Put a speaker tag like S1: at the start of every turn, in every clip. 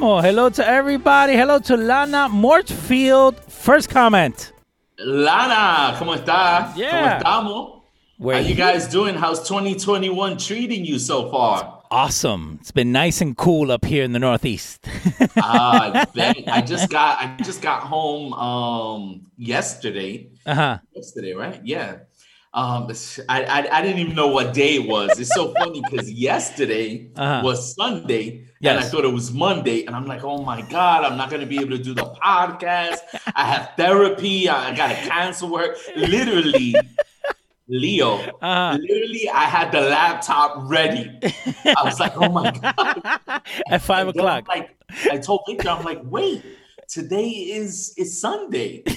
S1: estamos? Hello to everybody. Hello to Lana Mortfield. First comment.
S2: Lana, ¿cómo está?
S1: Yeah.
S2: ¿Cómo estamos?
S1: Where
S2: How you guys doing? How's 2021 treating you so far?
S1: Awesome. It's been nice and cool up here in the Northeast.
S2: Ah, I. I just got I just got home um yesterday.
S1: uh huh.
S2: Yesterday, right? Yeah. Um, I, I I didn't even know what day it was. It's so funny because yesterday
S1: Uh-huh.
S2: was Sunday, and I thought it was Monday, and I'm like, oh my god, I'm not gonna be able to do the podcast. I have therapy. I gotta cancel work. Literally, Leo.
S1: Uh-huh.
S2: Literally, I had the laptop ready. I was like, oh my god.
S1: At five
S2: And then I'm
S1: o'clock.
S2: Like I told Victor, I'm like, wait, today is is Sunday.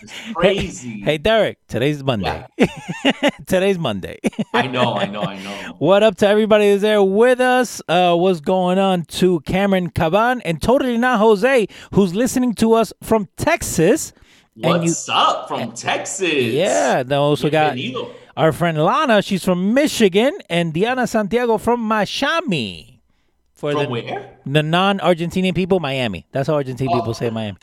S2: It's crazy.
S1: Hey, Derek, today's Monday. today's Monday.
S2: I know, I know, I know.
S1: what up to everybody that's there with us? Uh, what's going on to Cameron Caban and totally not Jose, who's listening to us from Texas. And you,
S2: What's up from Texas?
S1: yeah, then also got our friend Lana. She's from Michigan, and Diana Santiago from Miami. For
S2: From
S1: the,
S2: where?
S1: the non-Argentinian people, Miami. That's how Argentine people say Miami.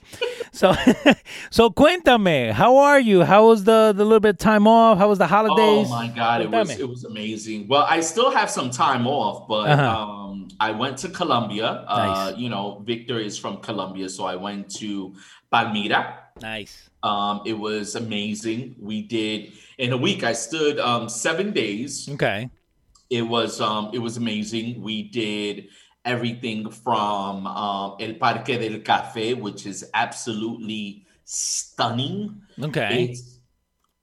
S1: So, so cuéntame, how are you? How was the the little bit of time off? How was the holidays?
S2: Oh my god, it was it was amazing. Well, I still have some time off, but
S1: Uh-huh.
S2: um I went to Colombia. Uh
S1: Nice.
S2: you know, Victor is from Colombia, so I went to Palmira.
S1: Nice.
S2: Um, it was amazing. We did in a week. I stood um, seven days.
S1: Okay.
S2: It was um, it was amazing. We did everything from um, El Parque del Café, which is absolutely stunning.
S1: Okay.
S2: It's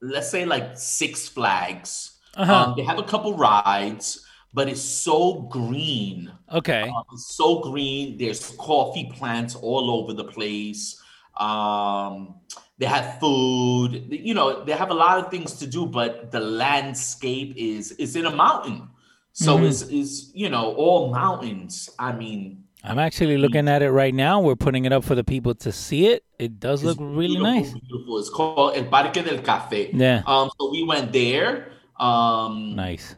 S2: let's say like Six Flags.
S1: Uh-huh.
S2: Um, they have a couple rides, but it's so green.
S1: Okay.
S2: Um, so green. There's coffee plants all over the place. Um, they have food. You know, they have a lot of things to do, but the landscape is is in a mountain. So
S1: Mhm.
S2: it's is you know all mountains. I mean,
S1: I'm actually looking at it right now. We're putting it up for the people to see it. It does look really
S2: beautiful,
S1: nice.
S2: Beautiful. It's called El Parque del Café.
S1: Yeah.
S2: Um. So we went there. Um.
S1: Nice.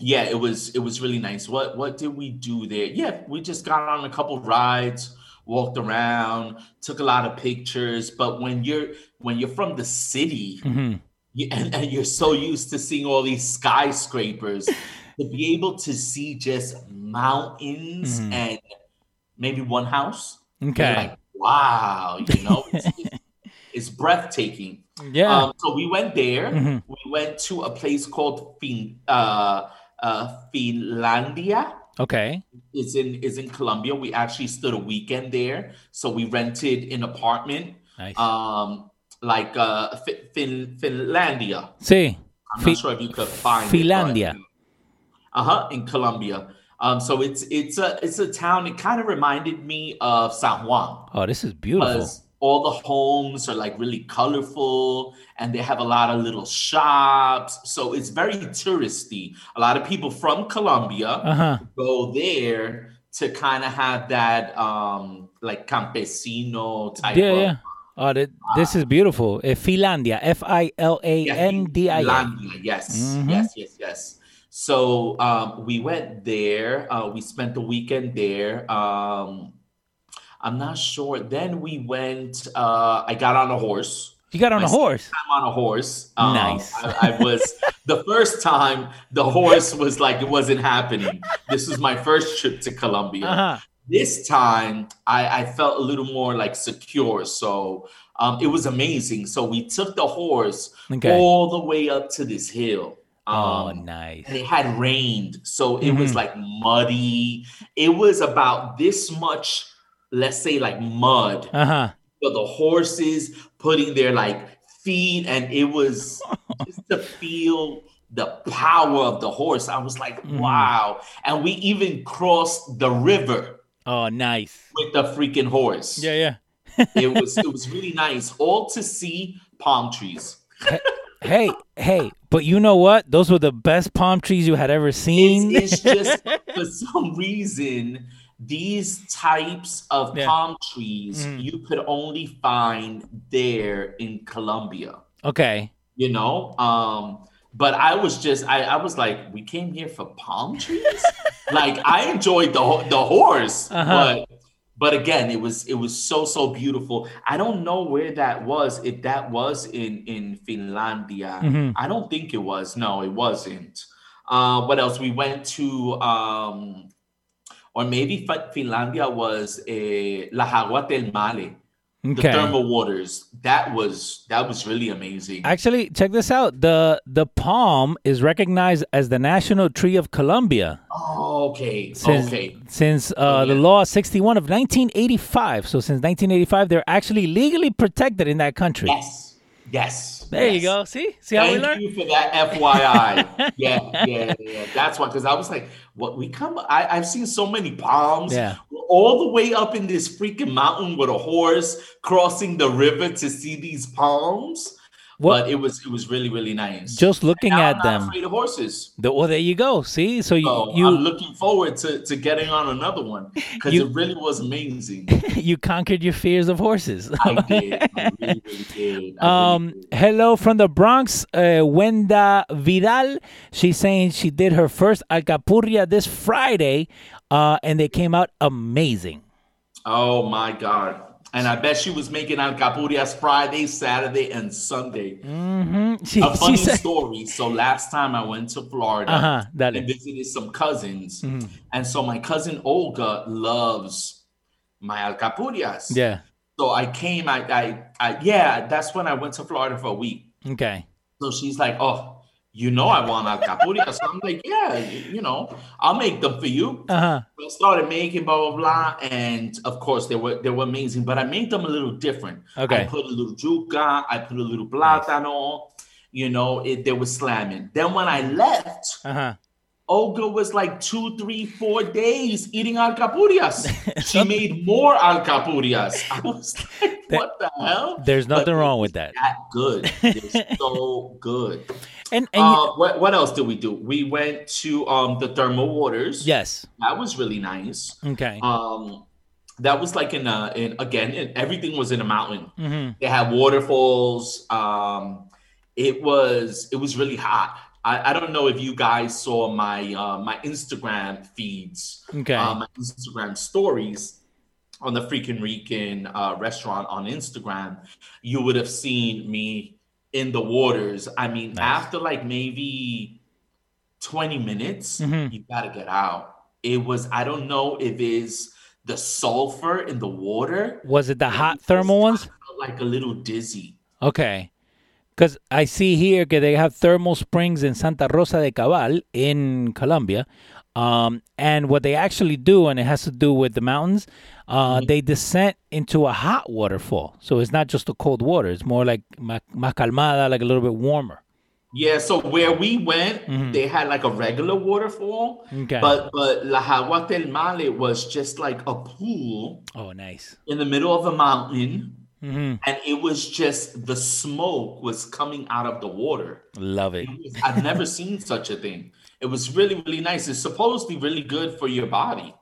S2: yeah it was it was really nice what what did we do there yeah we just got on a couple rides walked around took a lot of pictures but when you're when you're from the city
S1: hmm
S2: you, and, and you're so used to seeing all these skyscrapers to be able to see just mountains
S1: Mhm.
S2: and maybe one house
S1: Okay.
S2: like wow you know it's, it's, it's breathtaking
S1: yeah.
S2: um, so we went there.
S1: Mhm.
S2: We went to a place called fin, uh, uh, Finlandia.
S1: okay.
S2: It's in is in Colombia. We actually stood a weekend there. So we rented an apartment,
S1: Nice.
S2: um, like uh, fin, fin, Finlandia.
S1: sí.
S2: I'm not sure if you could find
S1: Finlandia.
S2: Uh huh. In Colombia. Um, so it's it's a it's a town. It kind of reminded me of San Juan.
S1: Oh, this is beautiful.
S2: all the homes are like really colorful and they have a lot of little shops. So it's very touristy. A lot of people from Colombia
S1: Uh huh.
S2: go there to kind of have that um like campesino type
S1: Yeah,
S2: of
S1: yeah. Oh, th- this is beautiful. Uh, Finlandia. F I L A N D I A.
S2: Finlandia, Yes,
S1: Mhm.
S2: yes, yes, yes. So um, we went there. Uh, we spent the weekend there. Um, I'm not sure. Then we went. Uh, I got on a horse.
S1: You got on a horse.
S2: I'm on a horse. Um,
S1: Nice.
S2: I, I was the first time the horse was like it wasn't happening. This was my first trip to Colombia.
S1: Uh huh.
S2: This time I, I felt a little more like secure. So um, it was amazing. So we took the horse
S1: Okay.
S2: all the way up to this hill.
S1: Oh,
S2: Um,
S1: nice.
S2: and it had rained, so it was
S1: Mhm.
S2: like muddy. It was about this much, let's say, like mud.
S1: Uh huh.
S2: So the horses putting their like feet, and it was just to feel the power of the horse. I was like,
S1: Mhm.
S2: wow. And we even crossed the river
S1: Oh, nice.
S2: with the freaking horse.
S1: Yeah, yeah.
S2: it was it was really nice. All to see palm trees.
S1: Hey, hey, but you know what? Those were the best palm trees you had ever seen.
S2: It's, it's just for some reason these types of
S1: Yeah.
S2: palm trees
S1: Mhm.
S2: you could only find there in Colombia.
S1: okay.
S2: You know, um, but I was just I, I was like, we came here for palm trees. like I enjoyed the the horse,
S1: Uh-huh.
S2: but but again, it was it was so so beautiful. I don't know where that was. If that was in in Finlandia,
S1: Mhm.
S2: I don't think it was. No, it wasn't. Uh, what else? We went to um, or maybe Finlandia was a La Agua del Mare, the thermal waters. That was that was really amazing.
S1: Actually, check this out. The the palm is recognized as the national tree of Colombia
S2: oh, okay,
S1: since
S2: okay.
S1: since uh, the
S2: yeah.
S1: law 61 of 1985. So since 1985, they're actually legally protected in that country.
S2: Yes, yes.
S1: There you go. See, see how we learn.
S2: Thank you for that FYI. yeah, yeah, yeah. That's why, because I was like, what we come, I, I've seen so many palms
S1: Yeah.
S2: all the way up in this freaking mountain with a horse crossing the river to see these palms.
S1: What-
S2: But it was it was really, really nice.
S1: Just looking
S2: And I'm
S1: at them.
S2: afraid of horses.
S1: The, well, there you go. See, so you
S2: So
S1: you
S2: I'm looking forward to, to getting on another one because it really was amazing.
S1: you conquered your fears of horses.
S2: I did. I really, really did. I really
S1: Um,
S2: did.
S1: hello from the Bronx, uh, Wenda Vidal. She's saying she did her first alcapurria this Friday, uh, and they came out amazing.
S2: Oh my God. And I bet she was making alcapurrias Friday, Saturday, and Sunday.
S1: Mm-hmm. She,
S2: A funny
S1: said,
S2: story. So last time I went to Florida
S1: uh-huh,
S2: and visited some cousins.
S1: Mm-hmm.
S2: And so my cousin Olga loves my alcapurrias.
S1: Yeah.
S2: So I came, I, I, I, yeah, that's when I went to Florida for a week.
S1: Okay.
S2: So she's like, oh, you know I want alcapurrias. so I'm like, yeah, you, know, I'll make them for you.
S1: Uh huh.
S2: I started making blah blah blah, and of course they were they were amazing, but I made them a little different.
S1: Okay.
S2: I put a little yuca, I put a little plátano, you know, it they were slamming. Then when I left,
S1: Uh huh.
S2: Olga was like two, three, four days eating alcapurrias. she made more alcapurrias. I was like, what the hell?
S1: There's nothing wrong with that.
S2: That good. So good.
S1: And and
S2: Uh, what, what else did we do? We went to um the thermal waters.
S1: yes.
S2: That was really nice.
S1: Okay.
S2: Um, that was like in a in again, in, everything was in a mountain.
S1: hmm
S2: They had waterfalls. Um, it was it was really hot. I, I don't know if you guys saw my uh, my Instagram feeds,
S1: Okay.
S2: uh, my Instagram stories on the freaking Rican uh, restaurant on Instagram. You would have seen me in the waters. I mean,
S1: Nice.
S2: after like maybe twenty minutes,
S1: Mhm.
S2: you gotta get out. It was I don't know if it's the sulfur in the water.
S1: Was it the hot thermal ones?
S2: I felt like a little dizzy.
S1: Okay. Because I see here that they have thermal springs in Santa Rosa de Cabal in Colombia. Um, and what they actually do, and it has to do with the mountains, uh, they descend into a hot waterfall. So it's not just a cold water, it's more like ma- más calmada, like a little bit warmer.
S2: Yeah, so where we went, they had like a regular waterfall,
S1: Mm-hmm. Okay.
S2: but but La Agua del Male was just like a pool
S1: oh, nice.
S2: in the middle of a mountain,
S1: hmm
S2: and it was just the smoke was coming out of the water.
S1: Love it.
S2: It was- I've never seen such a thing. It was really really nice. It's supposedly really good for your body.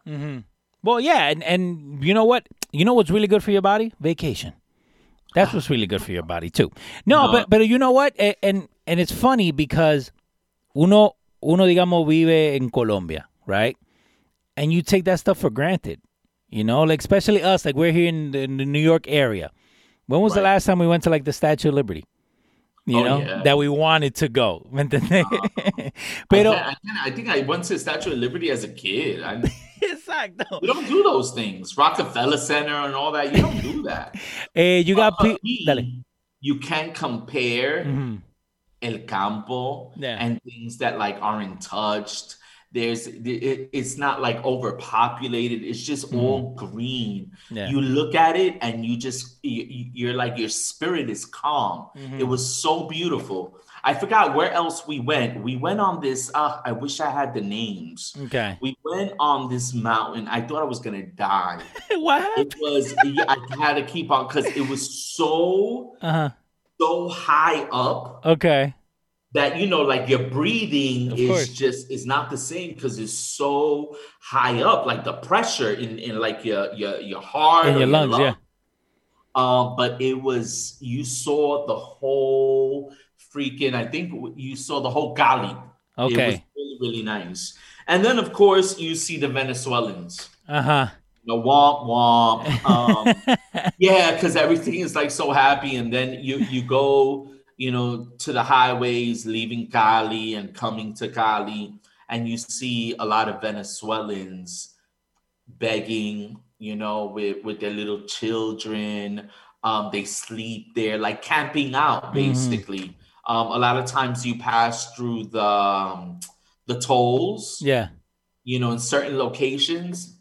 S1: Well, yeah, and, and you know what? You know what's really good for your body? Vacation. That's what's really good for your body too. No,
S2: No.
S1: but but you know what? A- And and it's funny because uno uno digamos vive in Colombia, right? And you take that stuff for granted. You know, like especially us, like we're here in the, in the New York area. When was the last time we went to like the Statue of Liberty? You
S2: Oh,
S1: know,
S2: yeah.
S1: that we wanted to go. ¿Me entiendes?
S2: I,
S1: Pero
S2: I, think I went to Statue of Liberty as a kid. I,
S1: Exacto.
S2: we don't do those things. Rockefeller Center and all that. You don't do that.
S1: Eh, you got pe-
S2: me,
S1: dale.
S2: You can't compare
S1: Mhm.
S2: El Campo
S1: Yeah.
S2: and things that like aren't touched. There's it, it's not like overpopulated. It's just all green.
S1: Yeah.
S2: You look at it and you just you, you're like your spirit is calm.
S1: Mm-hmm.
S2: It was so beautiful. I forgot where else we went. We went on this. Uh, I wish I had the names.
S1: Okay.
S2: We went on this mountain. I thought I was gonna die.
S1: what?
S2: It was. I had to keep on because it was so
S1: Uh-huh.
S2: so high up
S1: Okay.
S2: That you know like your breathing
S1: Of
S2: is
S1: course.
S2: just is not the same because it's so high up like the pressure in in like your your your heart
S1: In
S2: or
S1: your lungs, yeah.
S2: um but it was you saw the whole freaking. I think you saw the whole Cali. It was
S1: Okay.
S2: really really nice. And then of course you see the Venezuelans.
S1: Uh huh.
S2: The womp womp. Um, yeah, because everything is like so happy, and then you you go, you know, to the highways, leaving Cali and coming to Cali, and you see a lot of Venezuelans begging, you know, with with their little children. Um, they sleep there, like camping out, basically. Um, a lot of times you pass through the um, the tolls
S1: Yeah.
S2: you know, in certain locations,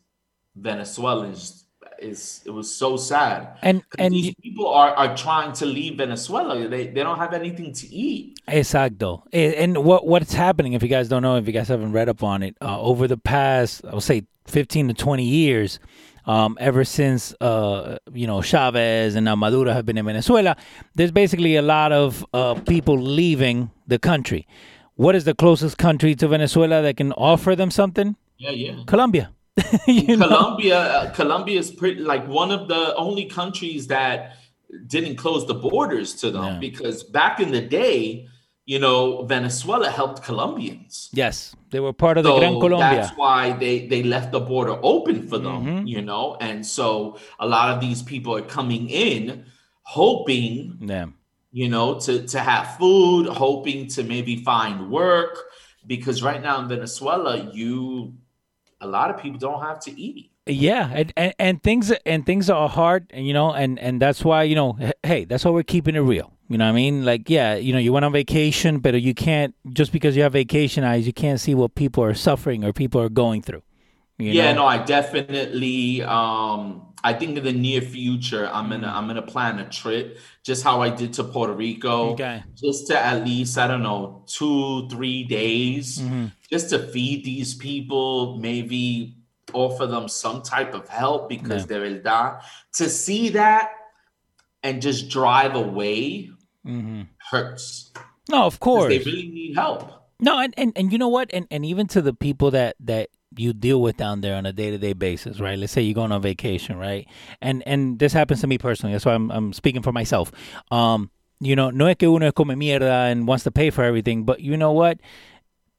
S2: Venezuelans is it was so sad.
S1: And and
S2: these people are, are trying to leave Venezuela. They they don't have anything to eat.
S1: Exacto. And what what's happening, if you guys don't know, if you guys haven't read up on it, uh, over the past, I would say, 15 to 20 years, um, ever since, uh, you know, Chavez and now Maduro have been in Venezuela, there's basically a lot of uh, people leaving the country. What is the closest country to Venezuela that can offer them something?
S2: Yeah, yeah.
S1: Colombia.
S2: Colombia, uh, Colombia is pretty like one of the only countries that didn't close the borders to them
S1: Yeah.
S2: because back in the day, you know, Venezuela helped Colombians.
S1: Yes, they were part of the
S2: So
S1: Gran Colombia.
S2: that's why they they left the border open for them,
S1: Mhm.
S2: you know. And so a lot of these people are coming in hoping,
S1: Yeah.
S2: you know, to to have food, hoping to maybe find work because right now in Venezuela, you a lot of people don't have to eat.
S1: Yeah, and, and and things and things are hard, and you know, and and that's why you know, hey, that's why we're keeping it real. You know what I mean? Like, yeah, you know, you went on vacation, but you can't just because you have vacation eyes, you can't see what people are suffering or people are going through.
S2: Yeah,
S1: know?
S2: no, I definitely um I think in the near future I'm gonna I'm gonna plan a trip just how I did to Puerto Rico.
S1: Okay.
S2: Just to at least, I don't know, two, three days,
S1: Mhm.
S2: just to feed these people, maybe offer them some type of help because
S1: Yeah.
S2: de verdad to see that and just drive away
S1: Mhm.
S2: hurts.
S1: No, of course.
S2: They really need help.
S1: No, and, and, and you know what? And and even to the people that that you deal with down there on a day to day basis, right? Let's say you're going on vacation, right? And and this happens to me personally. That's why I'm I'm speaking for myself. Um, you know, no es que uno es come mierda and wants to pay for everything, but you know what?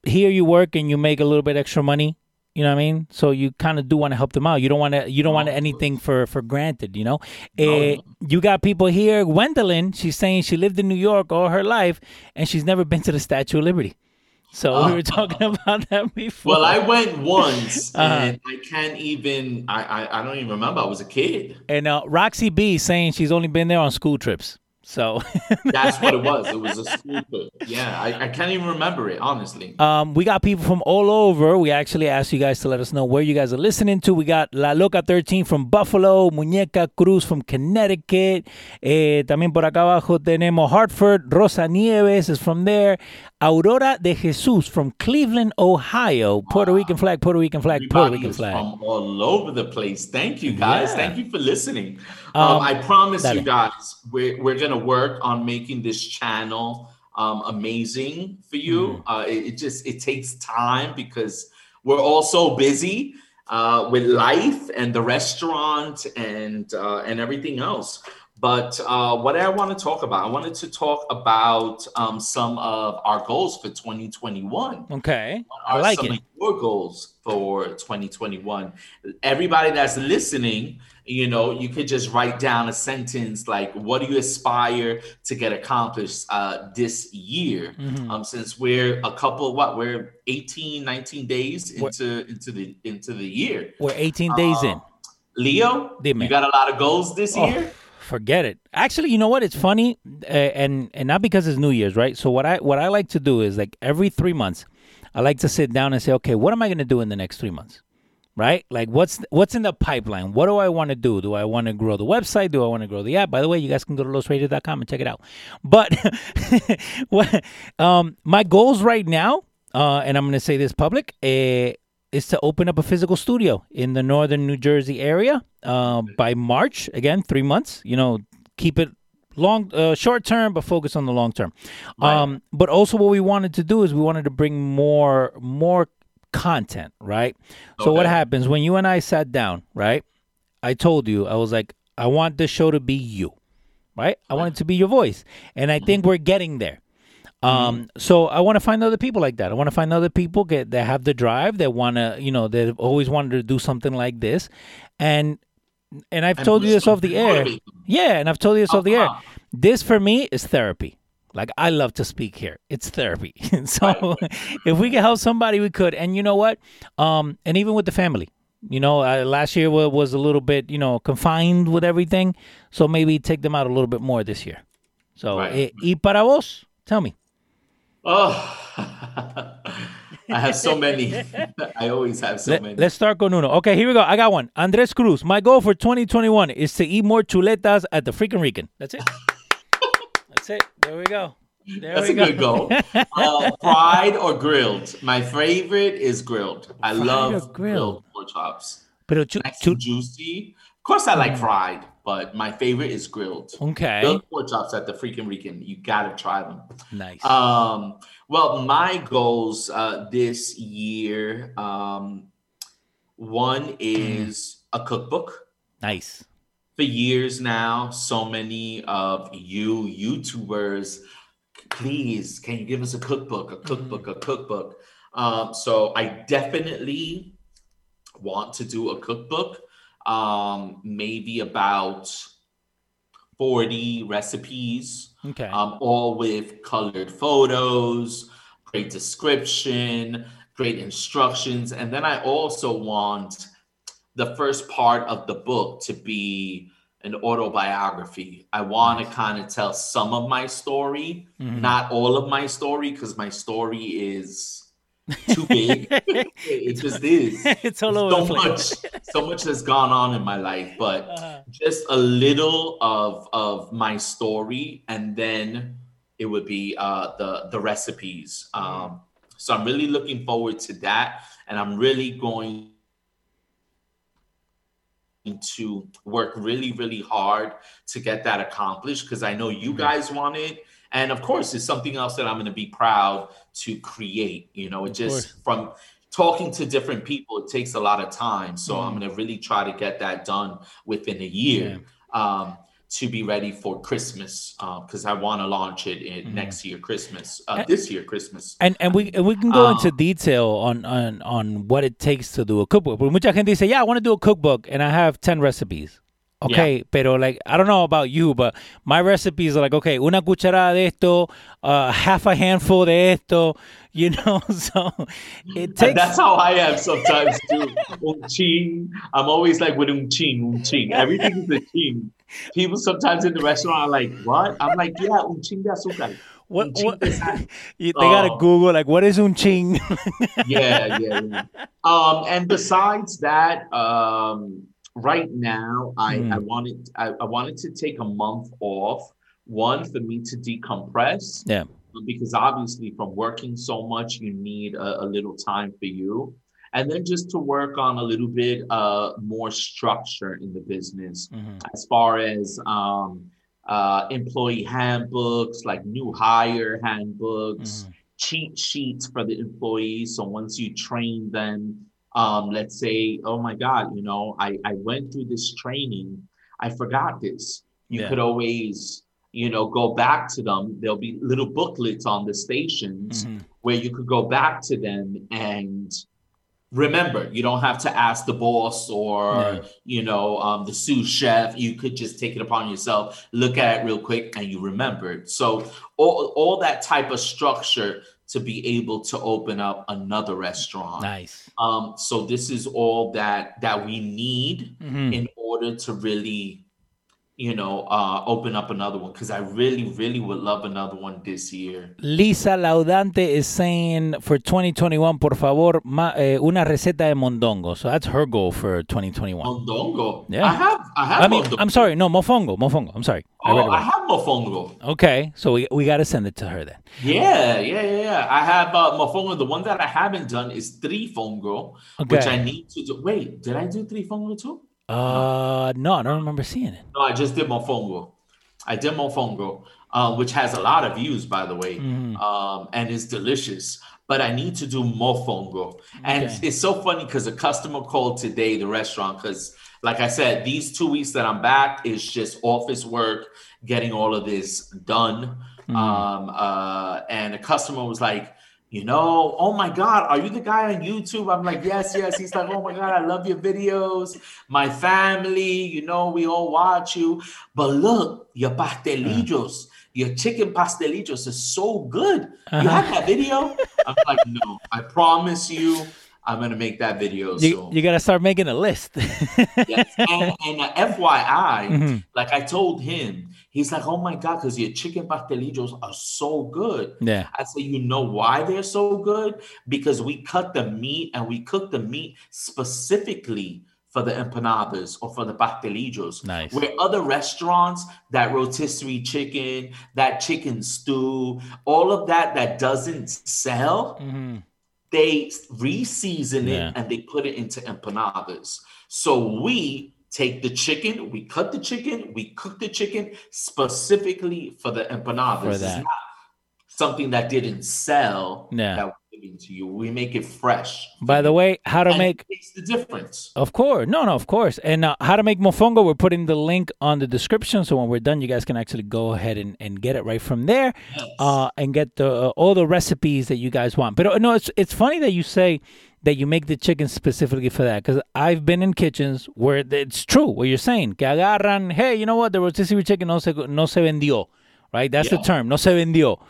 S1: Here you work and you make a little bit extra money. You know what I mean? So you kind of do want to help them out. You don't want to. You don't want anything for for granted. You know.
S2: No,
S1: Eh, you got people here. Gwendolyn, she's saying she lived in New York all her life and she's never been to the Statue of Liberty. So we were talking about that before.
S2: Well, I went once
S1: Uh-huh.
S2: and I can't even I, I I don't even remember. I was a kid.
S1: and uh, Roxy B saying she's only been there on school trips. So
S2: That's what it was. It was a school trip. Yeah, I, I can't even remember it, honestly.
S1: um, we got people from all over. We actually asked you guys to let us know where you guys are listening to. We got La Loca 13 from Buffalo, Muñeca Cruz from Connecticut. Eh, también por acá abajo tenemos Hartford. Rosa Nieves is from there. Aurora de Jesus from Cleveland, Ohio. Puerto Rican flag, Puerto Rican flag, Puerto Rican flag.
S2: from all over the place. Thank you guys.
S1: Yeah.
S2: Thank you for listening.
S1: Um,
S2: Um, I promise
S1: dale.
S2: you guys, we're, we're going to work on making this channel um, amazing for you.
S1: Mm-hmm.
S2: Uh, it, it just, it takes time because we're all so busy uh, with life and the restaurant and, uh, and everything else. But uh, what I want to talk about, I wanted to talk about um, some of our goals for 2021
S1: Okay. I like
S2: some
S1: it.
S2: of your goals for 2021? Everybody that's listening, you know, you could just write down a sentence like, "What do you aspire to get accomplished uh, this year?"
S1: Mhm.
S2: Um, since we're a couple, what we're 18, 19 days into into the into the year.
S1: We're 18 days in.
S2: Leo, you got a lot of goals this
S1: Oh,
S2: year.
S1: Forget it. Actually, you know what? It's funny, uh, and and not because it's New Year's, right? So what I what I like to do is like every three months, I like to sit down and say, okay, what am I going to do in the next three months? Right? Like what's what's in the pipeline? What do I want to do? Do I want to grow the website? Do I want to grow the app? By the way, you guys can go to losradio.com and check it out. But what um my goals right now, uh, and I'm going to say this public, uh, is to open up a physical studio in the northern New Jersey area uh, by March. Again, three months. You know, keep it long, uh, short term, but focus on the long term.
S2: Right.
S1: Um, but also, what we wanted to do is we wanted to bring more more content, right? So what happens when you and I sat down, right? I told you I was like, I want this show to be you, right? I want it to be your voice, and I think we're getting there. Um, so I want to find other people like that. I want to find other people get that have the drive that want to, you know, that always wanted to do something like this, and and I've told you this off the air. Yeah, and I've told you this off the air.
S2: Uh-huh.
S1: This for me is therapy. Like I love to speak here. It's therapy. so if we could help somebody, we could. And you know what? Um, and even with the family, you know, uh, last year wa- was a little bit, you know, confined with everything. So maybe take them out a little bit more this year. So,
S2: Right.
S1: eh, y para vos, tell me.
S2: Oh, I have so many. I always have so many.
S1: Let's start con uno. Okay, here we go. I got one. Andres Cruz. My goal for 2021 is to eat more chuletas at the freaking Rican. That's it. That's it. There we go. There
S2: That's
S1: we
S2: a good goal. Uh, fried or grilled? My favorite is grilled. I
S1: Fried
S2: love
S1: grilled?
S2: grilled pork chops.
S1: But
S2: Nice
S1: chu-
S2: juicy. Of course, I like fried, but my favorite is grilled.
S1: okay.
S2: Grilled pork chops at the freaking Rican. You gotta try them.
S1: Nice.
S2: Um, well, my goals uh, this year, um, one is a cookbook.
S1: nice.
S2: For years now, so many of you YouTubers, please, can you give us a cookbook, a cookbook, a cookbook? Um, so I definitely want to do a cookbook, um, maybe about 40 recipes
S1: Okay.
S2: um, all with colored photos, great description, great instructions. And then I also want the first part of the book to be an autobiography. I want to kind of tell some of my story,
S1: Mhm.
S2: not all of my story, because my story is too big. it just is
S1: it's all over
S2: so
S1: the place.
S2: much so much has gone on in my life but
S1: Uh-huh.
S2: just a little of of my story and then it would be uh the the recipes um so i'm really looking forward to that and i'm really going to work really really hard to get that accomplished because i know you guys want it and of course it's something else that i'm going to be proud to create you know it just from talking to different people it takes a lot of time. So i'm going to really try to get that done within a year um, to be ready for christmas because i want to launch it in next year christmas uh, this year christmas.
S1: And and we and we can go
S2: Um,
S1: into detail on, on on what it takes to do a cookbook. But mucha gente dice, yeah, I want to do a cookbook and I have 10 recipes. Okay, pero like I don't know about you, but my recipes are like, okay, una cucharada de esto, uh, half a handful de esto, you know. So it
S2: And
S1: takes
S2: that's how I am sometimes too. un chin. I'm always like with un chin, un chin. Everything is a chin. People sometimes in the restaurant are like, "What?" I'm like, "Yeah, un chin de azúcar."
S1: what, what you, they gotta
S2: Oh.
S1: Google like what is un chin.
S2: yeah, yeah, yeah. Um, and besides that, um, right now, I,
S1: Mm.
S2: I wanted I, I wanted to take a month off. One for me to decompress.
S1: Yeah.
S2: Because obviously, from working so much, you need a, a little time for you, and then just to work on a little bit uh, more structure in the business
S1: Mhm.
S2: as far as um, uh, employee handbooks, like new hire handbooks,
S1: Mhm.
S2: cheat sheets for the employees. So once you train them, um, let's say, oh my God, you know, I, I went through this training, I forgot this. You
S1: Yeah.
S2: could always, you know, go back to them. There'll be little booklets on the stations
S1: Mhm.
S2: where you could go back to them and remember you don't have to ask the boss or you know um, the sous chef you could just take it upon yourself look at it real quick and you remember it so all, all that type of structure to be able to open up another restaurant
S1: Nice.
S2: um, so this is all that that we need
S1: Mhm.
S2: in order to really you know uh, open up another one because i really really would love another one this year
S1: Lisa Laudante is saying for 2021, por favor, ma, eh, una receta de mondongo. So that's her goal for 2021.
S2: mondongo
S1: Yeah.
S2: i have i have
S1: I mean,
S2: mondongo.
S1: I'm sorry, no, mofongo, mofongo. I'm sorry. I
S2: Oh,
S1: it
S2: I have mofongo.
S1: Okay, so we, we got to send it to her then.
S2: Yeah, yeah, yeah, yeah. I have uh, mofongo. The one that I haven't done is trifongo, which
S1: Okay.
S2: I need to do. Wait, did I do three trifongo too?
S1: Uh, no, I don't remember seeing it.
S2: No, I just did mofongo. I did mofongo, uh, which has a lot of views, by the way,
S1: Mm-hmm.
S2: um, and is delicious. But I need to do mofongo, and
S1: Okay.
S2: it's so funny because a customer called today, the restaurant, because like I said, these two weeks that I'm back is just office work, getting all of this done.
S1: Mm-hmm.
S2: Um, uh, and a customer was like, you know, oh my God, are you the guy on YouTube? I'm like, yes, yes. He's like, oh my God, I love your videos. My family, you know, we all watch you. But look, your pastelillos, your chicken pastelillos is so good. You
S1: Uh-huh.
S2: have that video? I'm like, no, I promise you, I'm gonna make that video
S1: You,
S2: soon.
S1: you gotta start making a list.
S2: Yes. And, and uh, FYI,
S1: Mhm.
S2: like I told him, he's like, oh my God, because your chicken pastelillos are so good.
S1: yeah.
S2: I say, you know why they're so good? Because we cut the meat and we cook the meat specifically for the empanadas or for the pastelillos.
S1: Nice.
S2: Where other restaurants, that rotisserie chicken, that chicken stew, all of that that doesn't sell,
S1: Mhm.
S2: they re-season it
S1: Yeah.
S2: and they put it into empanadas. So we take the chicken, we cut the chicken, we cook the chicken specifically for the empanadas.
S1: For
S2: It's
S1: that.
S2: not something that didn't sell
S1: Yeah.
S2: that we're giving to you. We make it fresh.
S1: By the way, how to
S2: And
S1: make
S2: makes the difference.
S1: Of course. No, no, of course. And uh, how to make mofongo, we're putting the link on the description. So when we're done, you guys can actually go ahead and, and get it right from there
S2: Yes.
S1: uh, and get the uh, all the recipes that you guys want. But uh, no, it's, it's funny that you say that you make the chicken specifically for that because I've been in kitchens where it's true what you're saying. Que agarran, hey, you know what? The rotisserie chicken no se, no se vendió, right? That's the term, no se vendió.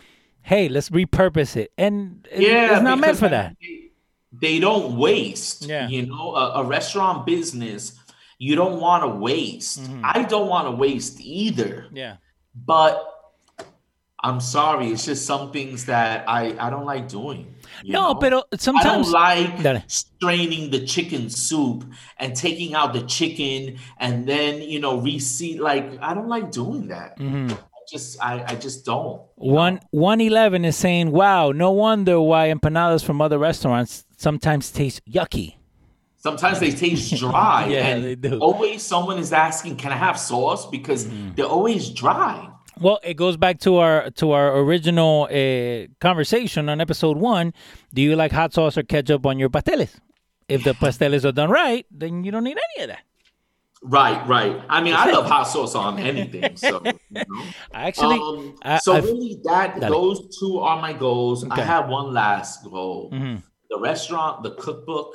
S1: Hey, let's repurpose it. And
S2: yeah,
S1: it's not meant for that.
S2: They, they don't waste.
S1: Yeah.
S2: You know, a, a restaurant business, you don't want to waste.
S1: Mm-hmm.
S2: I don't want to waste either.
S1: Yeah.
S2: But I'm sorry, it's just some things that I I don't like doing.
S1: No,
S2: know?
S1: pero
S2: I
S1: sometimes.
S2: don't like
S1: Dale.
S2: straining the chicken soup and taking out the chicken and then you know reseat. Like I don't like doing that.
S1: Mhm.
S2: I just I I just don't.
S1: One one eleven is saying, "Wow, no wonder why empanadas from other restaurants sometimes taste yucky."
S2: Sometimes they taste dry.
S1: Yeah,
S2: and
S1: they do.
S2: Always someone is asking, "Can I have sauce?" Because
S1: Mm-hmm.
S2: they're always dry.
S1: Well, it goes back to our to our original uh, conversation on episode one. Do you like hot sauce or ketchup on your pasteles? If the pasteles are done right, then you don't need any of that.
S2: Right, right. I mean, I love hot sauce on anything. So, you know.
S1: Actually,
S2: Um,
S1: I-
S2: so
S1: I've-
S2: really, that those two are my goals. I have one last goal:
S1: Mhm.
S2: the restaurant, the cookbook,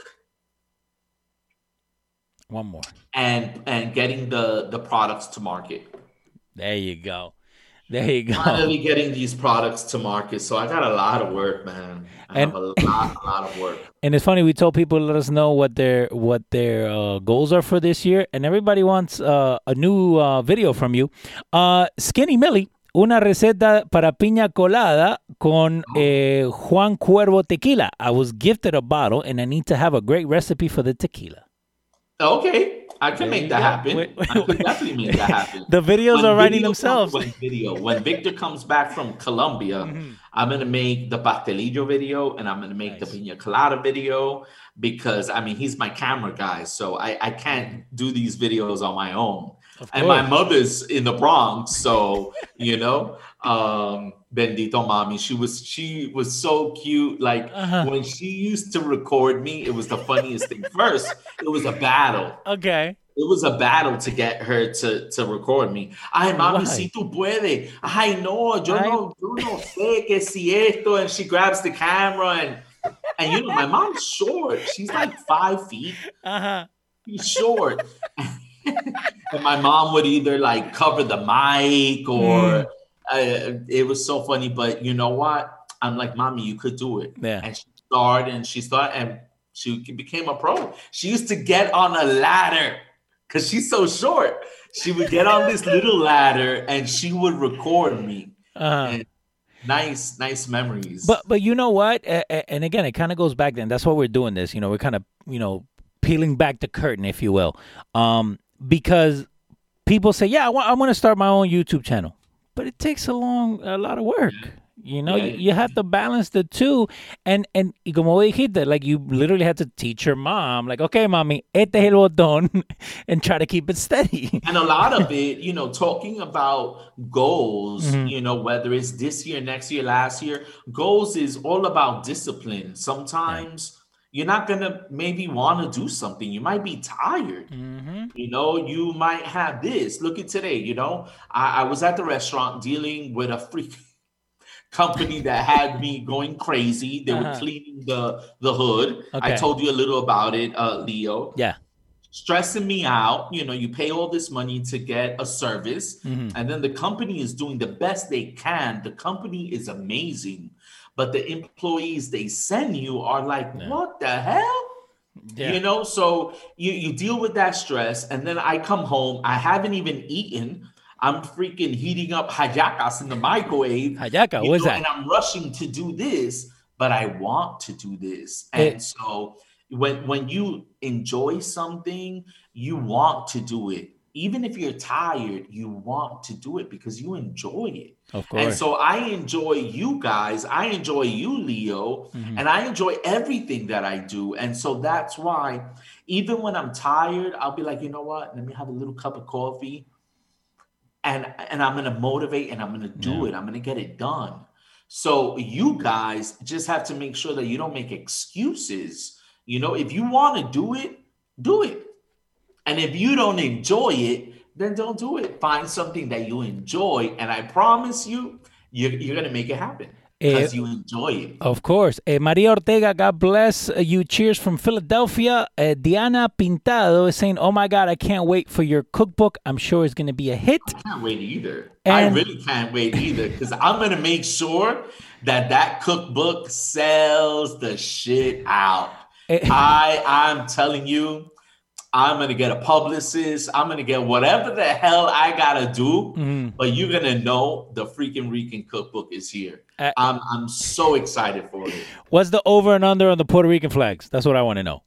S1: one more.
S2: and and getting the the products to market.
S1: There you go. There you go.
S2: Finally, getting these products to market. So I got a lot of work, man. I
S1: And-
S2: have a lot, a lot of work.
S1: And it's funny we told people to let us know what their what their uh, goals are for this year, and everybody wants uh, a new uh, video from you. Uh, Skinny Millie, una receta para piña colada con eh, Juan Cuervo tequila. I was gifted a bottle, and I need to have a great recipe for the tequila.
S2: Okay, I can make that happen.
S1: Wait, wait,
S2: I could definitely make that happen.
S1: The videos
S2: When
S1: are writing
S2: video
S1: themselves.
S2: Comes, when video, when Victor comes back from Colombia,
S1: Mm-hmm.
S2: I'm gonna make the pastelillo video and I'm gonna make the pina colada video because I mean he's my camera guy, so I I can't do these videos on my own. And my mother's in the Bronx, so you know, um, bendito mommy. She was she was so cute. Like
S1: Uh-huh.
S2: when she used to record me, it was the funniest thing. First, it was a battle.
S1: Okay.
S2: It was a battle to get her to, to record me. Ay, mami,
S1: Why?
S2: si tú puedes. Ay, no, yo
S1: Ay.
S2: no, yo no sé que si esto. And she grabs the camera and and you know, my mom's short. She's like five feet.
S1: Uh huh.
S2: She's short. and my mom would either like cover the mic or uh, it was so funny. But you know what? I'm like, mommy, you could do it.
S1: Yeah.
S2: And she started and she started and she became a pro. She used to get on a ladder because she's so short. She would get on this little ladder and she would record me.
S1: Uh-huh.
S2: And nice, nice memories.
S1: But but you know what? And again, it kind of goes back. Then that's why we're doing this. You know, we're kind of you know peeling back the curtain, if you will, um, because people say, "Yeah, I want I want to start my own YouTube channel," but it takes a long, a lot of work. You know,
S2: Yeah.
S1: you, you have to balance the two, and and como dijiste, like you literally had to teach your mom, like, okay, mommy, este es el botón, and try to keep it steady.
S2: and a lot of it, you know, talking about goals,
S1: Mm-hmm.
S2: you know, whether it's this year, next year, last year, goals is all about discipline. Sometimes, you're not gonna maybe want to do something. You might be tired.
S1: Mm-hmm.
S2: You know, you might have this. Look at today. You know, I, I was at the restaurant dealing with a freak company that had me going crazy. They were
S1: Uh-huh.
S2: cleaning the the hood. I told you a little about it, uh, Leo.
S1: Yeah.
S2: Stressing me out. You know, you pay all this money to get a service,
S1: Mhm.
S2: and then the company is doing the best they can. The company is amazing, but the employees they send you are like,
S1: Yeah.
S2: what the hell?
S1: Yeah.
S2: You know, so you you deal with that stress, and then I come home. I haven't even eaten. I'm freaking heating up hallacas in the microwave.
S1: Hallaca,
S2: you
S1: what is
S2: know,
S1: that?
S2: And I'm rushing to do this, but I want to do this. And so when when you enjoy something, you want to do it. Even if you're tired, you want to do it because you enjoy it.
S1: Of course.
S2: And so I enjoy you guys. I enjoy you, Leo,
S1: Mhm.
S2: and I enjoy everything that I do. And so that's why, even when I'm tired, I'll be like, you know what? Let me have a little cup of coffee, and and I'm gonna motivate and I'm gonna do
S1: Yeah.
S2: it. I'm gonna get it done. So you guys just have to make sure that you don't make excuses. You know, if you want to do it, do it. And if you don't enjoy it, then don't do it. Find something that you enjoy, and I promise you, you're, you're gonna make it happen because you enjoy it.
S1: Of course. Eh, Maria Ortega, God bless uh, you. Cheers from Philadelphia. Uh, Diana Pintado is saying, Oh my God, I can't wait for your cookbook. I'm sure it's going to be a hit.
S2: I can't wait either.
S1: And-
S2: I really can't wait either because I'm gonna make sure that that cookbook sells the shit out.
S1: Eh.
S2: I I'm telling you, I'm gonna get a publicist. I'm gonna get whatever the hell I gotta do.
S1: Mhm.
S2: But you're gonna know the freaking Rican cookbook is here.
S1: Uh,
S2: I'm I'm so excited for it.
S1: What's the over and under on the Puerto Rican flags? That's what I want to know.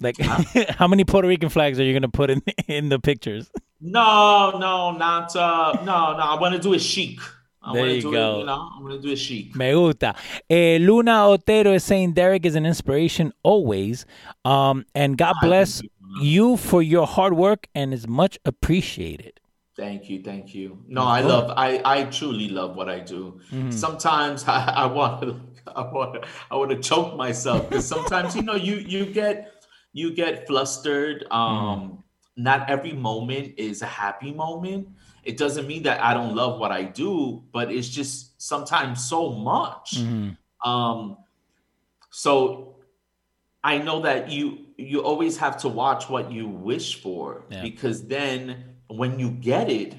S1: Like, how many Puerto Rican flags are you going to put in in the pictures?
S2: No, no, not uh no, no. I want to do it chic. I
S1: There
S2: want to
S1: you
S2: do
S1: go.
S2: it, you know, I'm gonna do it chic.
S1: Me gusta. Eh, Luna Otero is saying Derek is an inspiration always. Um, and God bless you, for your hard work and is much appreciated.
S2: Thank you, thank you. No, I love, I, I truly love what I do.
S1: Mm-hmm.
S2: Sometimes I, I want to, I want, to, I want to choke myself because sometimes you know you you get you get flustered. Um, not every moment is a happy moment. It doesn't mean that I don't love what I do, but it's just sometimes so much.
S1: Mhm.
S2: Um, so I know that you you always have to watch what you wish for
S1: Yeah.
S2: because then when you get it,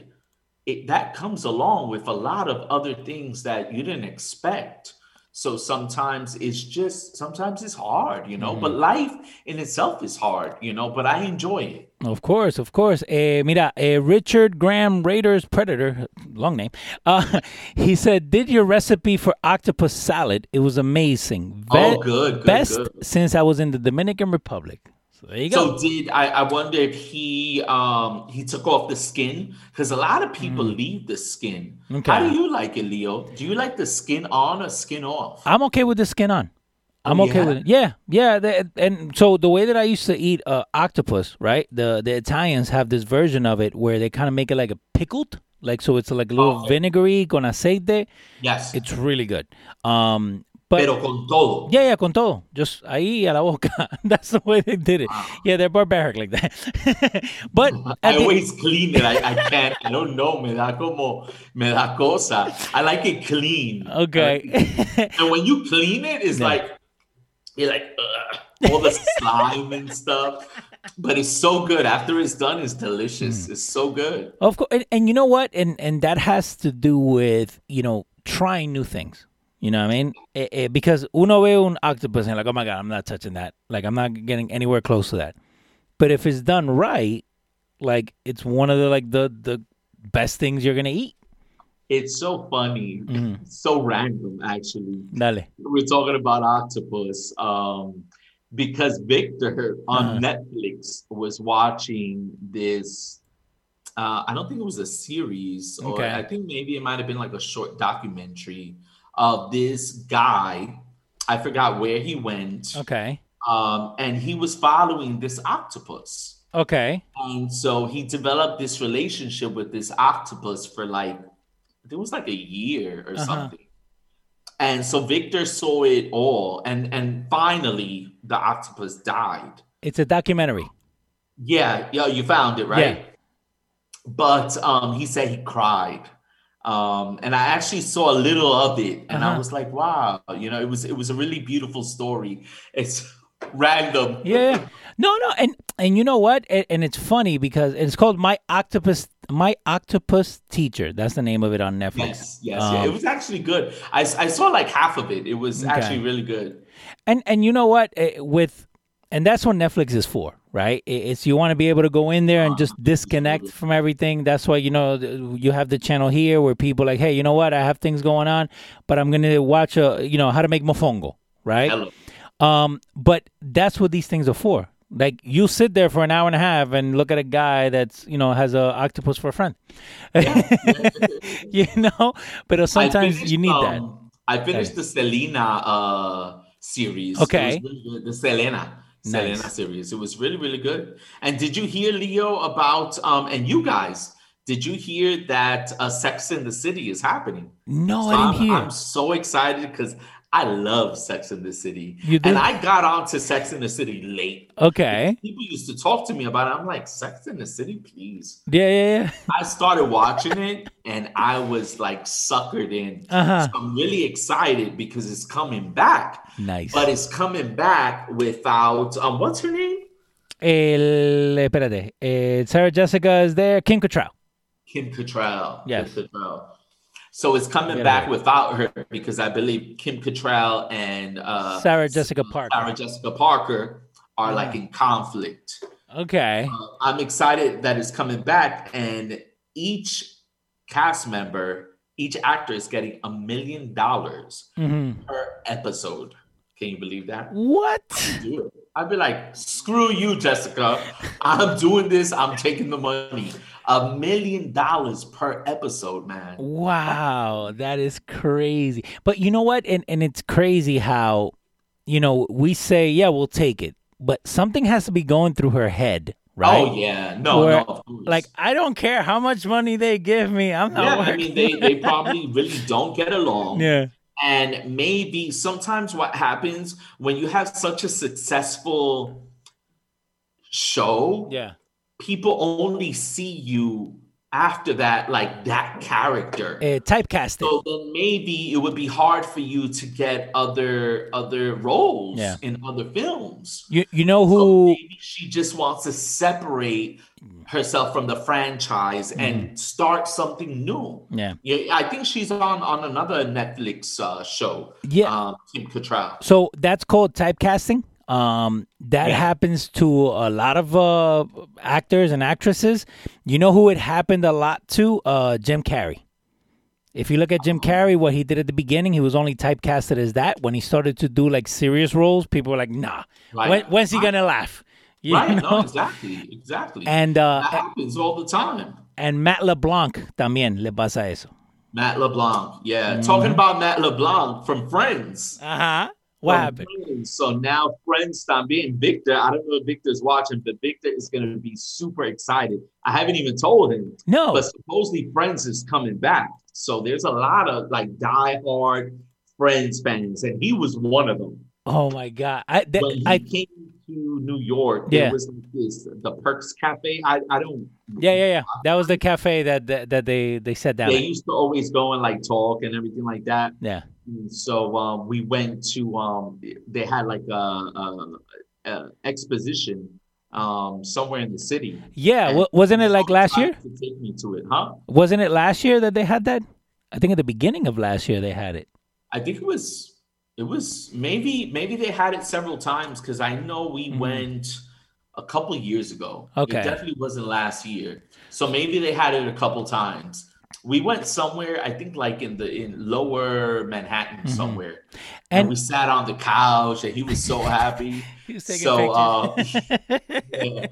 S2: it that comes along with a lot of other things that you didn't expect. So sometimes it's just sometimes it's hard, you know. But life in itself is hard, you know. But I enjoy it.
S1: Of course, of course. Eh, mira, eh, Richard Graham Raiders Predator, long name. Uh, he said, "Did your recipe for octopus salad? It was amazing.
S2: Oh, good, good,
S1: best
S2: good.
S1: since I was in the Dominican Republic." So there you go.
S2: So did I, I wonder if he um he took off the skin because a lot of people leave the skin. How
S1: Mm.
S2: Do you like it, Leo? Do you like the skin on or skin off?
S1: I'm okay with the skin on. I'm
S2: Oh,
S1: okay
S2: yeah?
S1: with it. Yeah, yeah. and so the way that I used to eat uh, octopus, right? The the Italians have this version of it where they kind of make it like a pickled, like so it's like a little
S2: Okay.
S1: vinegary con aceite.
S2: Yes.
S1: It's really good. Um, but
S2: Pero con todo.
S1: yeah, yeah, con todo, just ahí a la boca. That's the way they did it. Yeah, they're barbaric like that. but
S2: I
S1: the-
S2: always clean it. I, I can't. I don't know. Me da como me da cosa. I like it clean.
S1: okay.
S2: And when you clean it, it's
S1: Yeah.
S2: like you're like ugh, all the slime and stuff. But it's so good. After it's done, it's
S1: Mm.
S2: delicious. It's so good.
S1: Of course, and, and you know what, and and that has to do with you know trying new things. You know what I mean? Eh, eh, because uno ve un octopus and like, oh my god, I'm not touching that. Like I'm not getting anywhere close to that. But if it's done right, like it's one of the like the the best things you're gonna eat.
S2: It's so funny.
S1: Mhm.
S2: So random, actually.
S1: Dale.
S2: We're talking about octopus. Um, because Victor on
S1: Uh-huh.
S2: Netflix was watching this. Uh, I don't think it was a series, or
S1: Okay.
S2: I think maybe it might have been like a short documentary of this guy. I forgot where he went,
S1: Okay.
S2: um, and he was following this octopus.
S1: Okay.
S2: And so he developed this relationship with this octopus for like, it was like a year or
S1: Uh-huh.
S2: something. and so Victor saw it all, and and finally the octopus died.
S1: It's a documentary.
S2: Yeah, yeah, you found it right.
S1: Yeah.
S2: But um, he said he cried, um, and I actually saw a little of it, and I
S1: Uh-huh.
S2: was like, wow, you know, it was it was a really beautiful story. It's random.
S1: Yeah. No, no, and and you know what? And, and it's funny because it's called My Octopus My Octopus Teacher. That's the name of it on Netflix.
S2: Yes, yes, yeah. It
S1: Um,
S2: was actually good. I, I saw like half of it. It was actually really good.
S1: And and you know what? Eh, With and that's what Netflix is for, right? It's you want to be able to go in there and just disconnect from everything. That's why you know you have the channel here where people like, hey, you know what? I have things going on, but I'm gonna watch a you know how to make mofongo, right?
S2: Hello.
S1: Um, but that's what these things are for. Like you sit there for an hour and a half and look at a guy that's you know has a octopus for a friend. you know, but sometimes
S2: finished,
S1: you need that.
S2: um, I finished the Selena uh, series.
S1: Okay.
S2: good. The Selena. Selena
S1: Nice.
S2: series. It was really, really good. And did you hear, Leo, about, um, and you guys, did you hear that uh, Sex in the City is happening?
S1: No,
S2: So
S1: I
S2: I'm,
S1: didn't hear.
S2: I'm so excited because I love Sex in the City. And I got onto Sex in the City late.
S1: okay.
S2: People used to talk to me about it. I'm like, Sex in the City, please.
S1: Yeah, yeah, yeah.
S2: I started watching it and I was like suckered in.
S1: Uh-huh.
S2: So I'm really excited because it's coming back,
S1: Nice.
S2: but it's coming back without um what's her name?
S1: El, espérate. Eh, Sarah Jessica is there. Kim Cattrall.
S2: Kim Cattrall.
S1: Yes.
S2: Kim Cattrall. So it's coming back without her because I believe Kim Cattrall and uh,
S1: Sarah Jessica Parker.
S2: Sarah Jessica Parker are like in conflict.
S1: Okay.
S2: Uh, I'm excited that it's coming back, and each cast member, each actor is getting a million dollars
S1: hmm
S2: per episode. Can you believe that?
S1: What?
S2: I'd be like, screw you, Jessica. I'm doing this. I'm taking the money. A million dollars per episode, man.
S1: Wow, that is crazy. But you know what? And and it's crazy how, you know, we say, yeah, we'll take it, but something has to be going through her head, oh, right?
S2: Oh yeah, no,
S1: Where,
S2: no, of course.
S1: Like I don't care how much money they give me. I'm not
S2: yeah, I mean, they they probably really don't get along.
S1: yeah.
S2: And maybe sometimes what happens when you have such a successful show,
S1: Yeah.
S2: people only see you after that, like that character.
S1: Uh, typecasting.
S2: So then maybe it would be hard for you to get other other roles
S1: Yeah.
S2: in other films.
S1: You you know
S2: So
S1: who?
S2: maybe she just wants to separate herself from the franchise and start something new.
S1: Yeah.
S2: Yeah, I think she's on on another Netflix uh, show.
S1: Yeah.
S2: um, Kim Cattrall.
S1: So that's called typecasting. Um, that
S2: Yeah.
S1: happens to a lot of uh, actors and actresses. You know who it happened a lot to? Uh, Jim Carrey. If you look at Jim Carrey, what he did at the beginning, he was only typecasted as that. When he started to do like serious roles, people were like, "Nah,
S2: Right.
S1: when, when's he gonna laugh?"
S2: Right?
S1: know?
S2: No, exactly, exactly.
S1: And uh,
S2: that happens all the time.
S1: and Matt LeBlanc también le pasa eso.
S2: Matt LeBlanc, yeah.
S1: Mm-hmm.
S2: Talking about Matt LeBlanc from Friends.
S1: Uh huh. What happened?
S2: Friends. So now Friends también. Victor, I don't know if Victor's watching, but Victor is going to be super excited. I haven't even told him,
S1: No.
S2: but supposedly Friends is coming back. So there's a lot of like diehard Friends fans, and he was one of them.
S1: Oh my God. I that,
S2: he
S1: I
S2: came to New York,
S1: Yeah.
S2: there was like this the Perks Cafe. I, I don't.
S1: yeah yeah yeah. That was the cafe that that, that they they sat down.
S2: They
S1: at.
S2: used to always go and like talk and everything like that.
S1: Yeah.
S2: And so um, we went to um, they had like a, a, a exposition um, somewhere in the city.
S1: Yeah,
S2: And
S1: wasn't it like last year?
S2: To take me to it, huh?
S1: Wasn't it last year that they had that? I think at the beginning of last year they had it.
S2: I think it was. It was maybe maybe they had it several times because I know we went a couple years ago.
S1: Mm-hmm. Okay.
S2: It definitely wasn't last year. So maybe they had it a couple times. We went somewhere, I think like in the in lower Manhattan somewhere. And,
S1: Mm-hmm. And-
S2: we sat on the couch and he was so happy.
S1: He was taking
S2: so uh,
S1: pictures.
S2: yeah.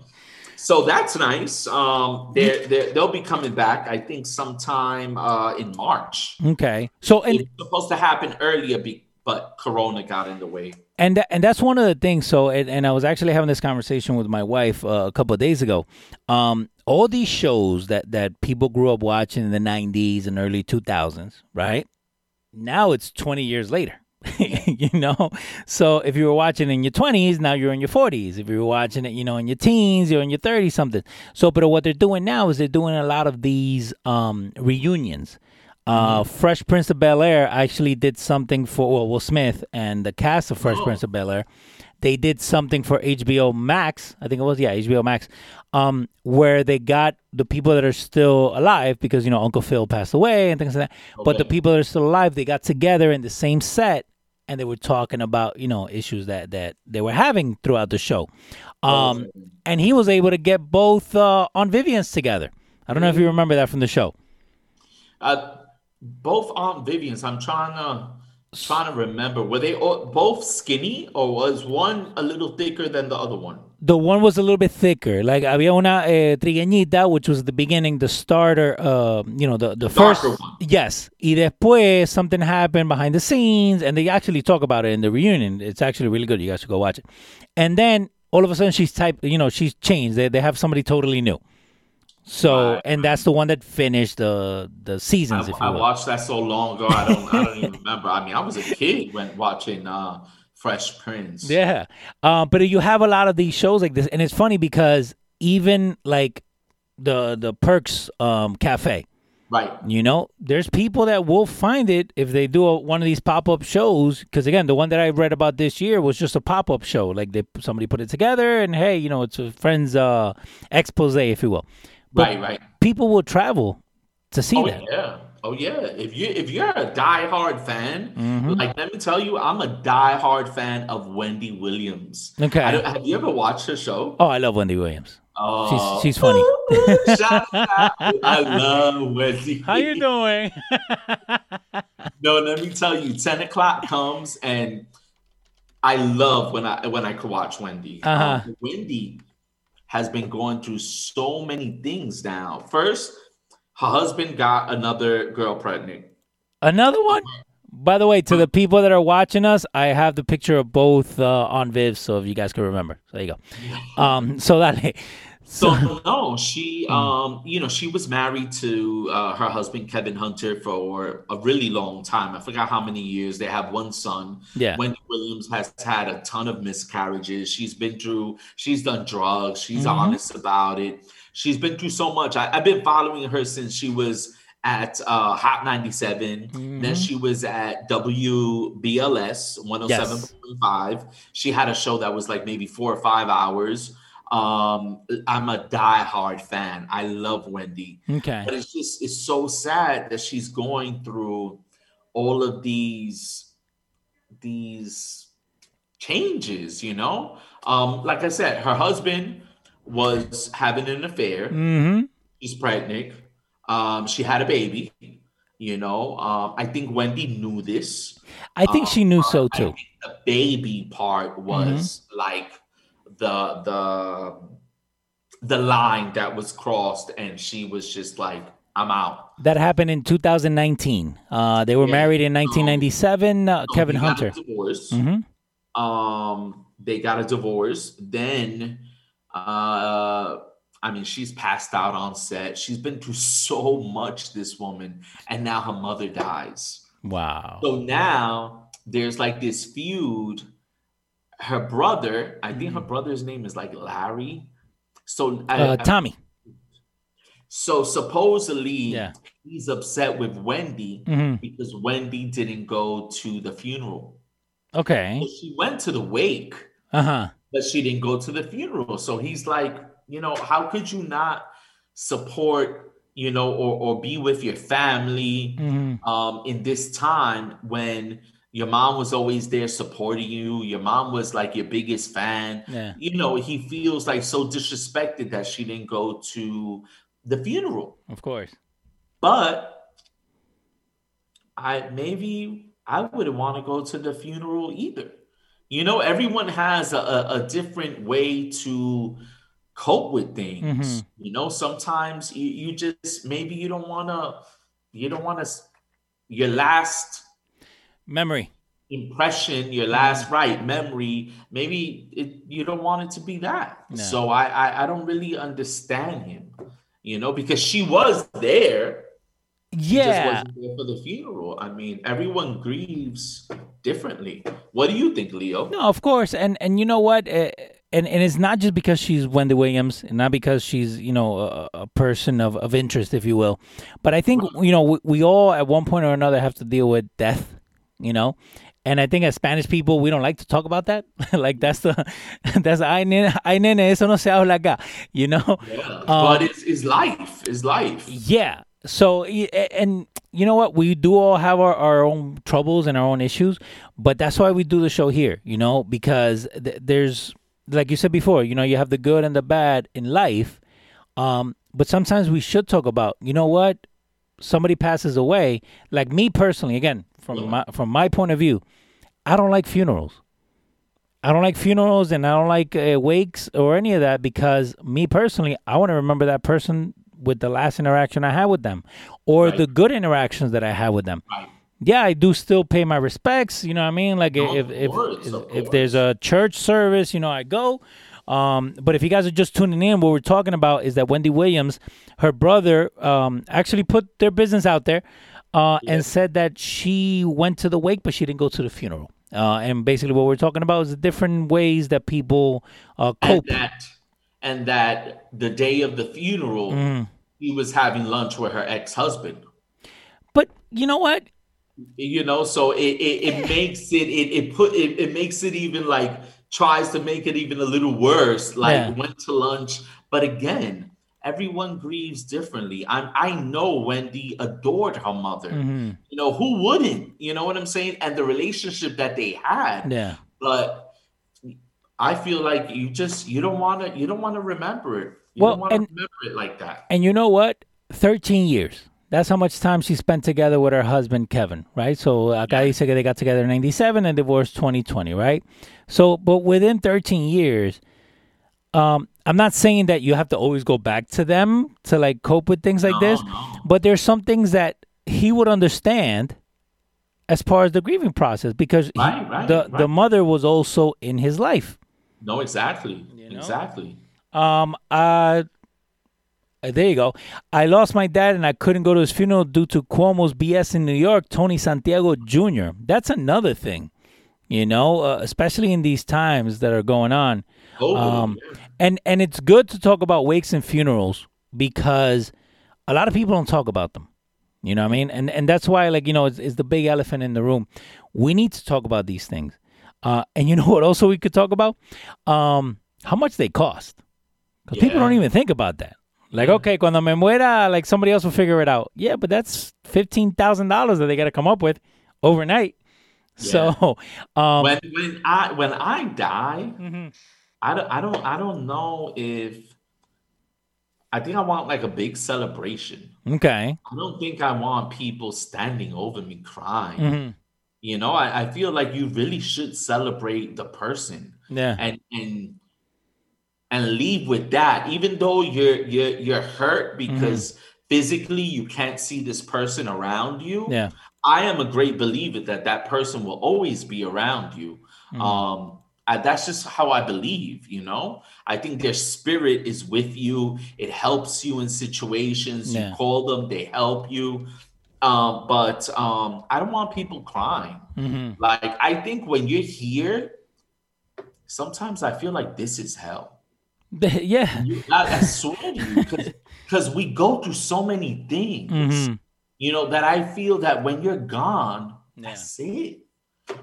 S2: so that's nice. Um they're, they're they'll be coming back, I think sometime uh in March.
S1: okay. So and
S2: It's supposed to happen earlier, be, but Corona got in the way.
S1: and and that's one of the things. So and, and I was actually having this conversation with my wife uh, a couple of days ago. Um, all these shows that that people grew up watching in the '90s and early 2000s, right? now it's 20 years later. you know, so if you were watching in your 20s, now you're in your 40s. If you were watching it, you know, in your teens, you're in your 30s something. So, but what they're doing now is they're doing a lot of these um, reunions. Uh, Fresh Prince of Bel Air actually did something for well, Will Smith and the cast of Fresh
S2: Oh.
S1: Prince of Bel Air. They did something for HBO Max. I think it was yeah HBO Max, um, where they got the people that are still alive because you know Uncle Phil passed away and things like that. But the people that are still alive, they got together in the same set and they were talking about you know issues that that they were having throughout the show. Um, and he was able to get both uh, Aunt Vivian's together. I don't know if you remember that from the show.
S2: Uh, both Aunt Vivian's. I'm trying to trying to remember. Were they all, both skinny, or was one a little thicker than the other one?
S1: The one was a little bit thicker. Like había una eh, trigueñita, which was the beginning, the starter. Uh, you know, the the first.
S2: One.
S1: Yes, y después something happened behind the scenes, and they actually talk about it in the reunion. It's actually really good. You guys should go watch it. And then all of a sudden, she's type. You know, she's changed. They they have somebody totally new. So, and that's the one that finished the the seasons,
S2: I,
S1: if you
S2: I watched that so long ago. I don't. I don't even remember. I mean, I was a kid when watching uh, Fresh Prince.
S1: Yeah. Um, but you have a lot of these shows like this, and it's funny because even like the the Perks um, Cafe,
S2: Right.
S1: you know, there's people that will find it if they do a, one of these pop up shows. Because again, the one that I read about this year was just a pop up show. Like they somebody put it together, and hey, you know, it's a friend's uh, expose, if you will. But
S2: Right. Right.
S1: people will travel to see
S2: Oh
S1: that.
S2: yeah. Oh yeah. If you if you're a diehard fan,
S1: Mm-hmm.
S2: like let me tell you, I'm a diehard fan of Wendy Williams.
S1: Okay.
S2: I have you ever watched her show?
S1: Oh, I love Wendy Williams.
S2: Oh,
S1: she's funny.
S2: I love Wendy.
S1: How you doing?
S2: No, let me tell you, 10 o'clock comes and I love when I when I could watch Wendy.
S1: Uh-huh.
S2: Um, Wendy has been going through so many things now. First, her husband got another girl pregnant.
S1: Another one. By the way, to the people that are watching us, I have the picture of both uh, Aunt Viv, so if you guys can remember, so there you go. Um, so that
S2: So no, she um, you know, she was married to uh, her husband Kevin Hunter for a really long time. I forgot how many years. They have one son.
S1: Yeah.
S2: Wendy Williams has had a ton of miscarriages. She's been through. She's done drugs. She's
S1: Mhm.
S2: honest about it. She's been through so much. I, I've been following her since she was at uh, Hot 97. Then
S1: Mhm.
S2: she was at WBLS 107.5. She had a show that was like maybe four or five hours. Um, I'm a diehard fan. I love Wendy,
S1: okay,
S2: but it's just it's so sad that she's going through all of these these changes. You know, um, like I said, her husband was having an affair
S1: hmm
S2: she's pregnant. Um, she had a baby. You know, um, I think Wendy knew this.
S1: I think she knew so too.
S2: the baby part was like the the the line that was crossed, and she was just like, "I'm out."
S1: That happened in 2019. Uh, they were
S2: Yeah.
S1: married in 1997. Uh, Kevin
S2: he got a
S1: Hunter.
S2: divorce.
S1: hmm
S2: Um, they got a divorce. Then, uh, I mean, she's passed out on set. She's been through so much, this woman, and now her mother dies.
S1: Wow.
S2: So now there's like this feud. Her brother, I think her brother's name is like Larry. So, I,
S1: Uh,
S2: I-
S1: Tommy.
S2: so supposedly
S1: Yeah.
S2: he's upset with Wendy
S1: hmm
S2: because Wendy didn't go to the funeral.
S1: Okay.
S2: So she went to the wake,
S1: Uh huh.
S2: but she didn't go to the funeral. So he's like, you know, how could you not support, you know, or, or be with your family
S1: hmm
S2: um, in this time when your mom was always there supporting you? Your mom was like your biggest fan.
S1: Yeah.
S2: You know, he feels like so disrespected that she didn't go to the funeral.
S1: Of course.
S2: But I maybe I wouldn't want to go to the funeral either. You know, everyone has a, a, a different way to cope with things.
S1: Mhm.
S2: You know, sometimes you, you just maybe you don't want to, you don't want to, your last
S1: Memory.
S2: impression, your last right memory, maybe it, you don't want it to be that.
S1: No.
S2: So I, I I don't really understand him, you know, because she was there He just
S1: Yeah.
S2: wasn't there for the funeral. I mean, everyone grieves differently. What do you think, Leo?
S1: No, of course, and and you know what, uh, and and it's not just because she's Wendy Williams, and not because she's you know a, a person of, of interest, if you will, but I think you know we, we all at one point or another have to deal with death, you know, and I think as Spanish people we don't like to talk about that. like that's the that's ay nene, ay nene eso no se habla acá, you know.
S2: Yeah.
S1: Um,
S2: but it's, it's life. It's life.
S1: Yeah. So and you know what? We do all have our, our own troubles and our own issues, but that's why we do the show here. You know, because th- there's like you said before. You know, you have the good and the bad in life, um, but sometimes we should talk about. You know what? Somebody passes away. Like me personally, again from my from my point of view, I don't like funerals. I don't like funerals and I don't like uh, wakes or any of that because me personally, I want to remember that person with the last interaction I had with them or
S2: Right.
S1: the good interactions that I had with them.
S2: Right.
S1: Yeah, I do still pay my respects. You know what I mean? Like
S2: No,
S1: if if
S2: course,
S1: if, if there's a church service, you know, I go. Um, but if you guys are just tuning in, what we're talking about is that Wendy Williams, her brother, um, actually put their business out there uh, and said that she went to the wake, but she didn't go to the funeral. Uh, and basically, what we're talking about is the different ways that people uh,
S2: And
S1: cope.
S2: that, and that the day of the funeral,
S1: Mm.
S2: he was having lunch with her ex husband.
S1: But you know what?
S2: you know so it it, it makes it it, it put it, it makes it even like tries to make it even a little worse like
S1: Yeah.
S2: went to lunch but again everyone grieves differently i i know wendy adored her mother
S1: Mhm.
S2: you know who wouldn't you know what i'm saying and the relationship that they had
S1: Yeah.
S2: but i feel like you just you don't want to you don't want to remember it you
S1: Well,
S2: don't want to
S1: and-
S2: remember it like that
S1: And you know what? 13 years. That's how much time she spent together with her husband, Kevin, right? So, acá dice que they got together in 97 and divorced 2020, right? So, but within 13 years, um, I'm not saying that you have to always go back to them to like cope with things like
S2: No,
S1: this,
S2: no.
S1: but there's some things that he would understand as far as the grieving process because he-
S2: Right, right,
S1: the, the mother was also in his life.
S2: no exactly
S1: know?
S2: exactly
S1: Um, uh, there you go. I lost my dad and I couldn't go to his funeral due to Cuomo's BS in New York. Tony Santiago Jr. That's another thing, you know, uh, especially in these times that are going on.
S2: oh
S1: Um,
S2: yeah.
S1: and and it's good to talk about wakes and funerals because a lot of people don't talk about them. You know what I mean? And and that's why, like you know, it's, it's the big elephant in the room. We need to talk about these things. Uh, and you know what? Also, we could talk about um, how much they cost. Because people don't even think about that. Like, okay, cuando me muera, like somebody else will figure it out. Yeah, but that's fifteen thousand dollars that they got to come up with overnight. So, um,
S2: when when I when I die,
S1: mhm.
S2: I don't I don't I don't know if I think I want like a big celebration.
S1: okay,
S2: I don't think I want people standing over me crying.
S1: Mhm.
S2: You know, I, I feel like you really should celebrate the person
S1: yeah,
S2: and and and leave with that. Even though you're you're you're hurt
S1: Mm-hmm.
S2: because physically you can't see this person around you.
S1: yeah,
S2: I am a great believer that that person will always be around you.
S1: Mm-hmm.
S2: Um, I, that's just how I believe, you know. I think their spirit is with you. It helps you in situations.
S1: Yeah.
S2: You call them, they help you. Um, but um, I don't want people crying.
S1: hmm
S2: Like I think when you're here, sometimes I feel like this is hell.
S1: Yeah,
S2: You, I, I swear to you, because we go through so many things
S1: Mhm.
S2: you know, that I feel that when you're gone,
S1: Yeah.
S2: that's it.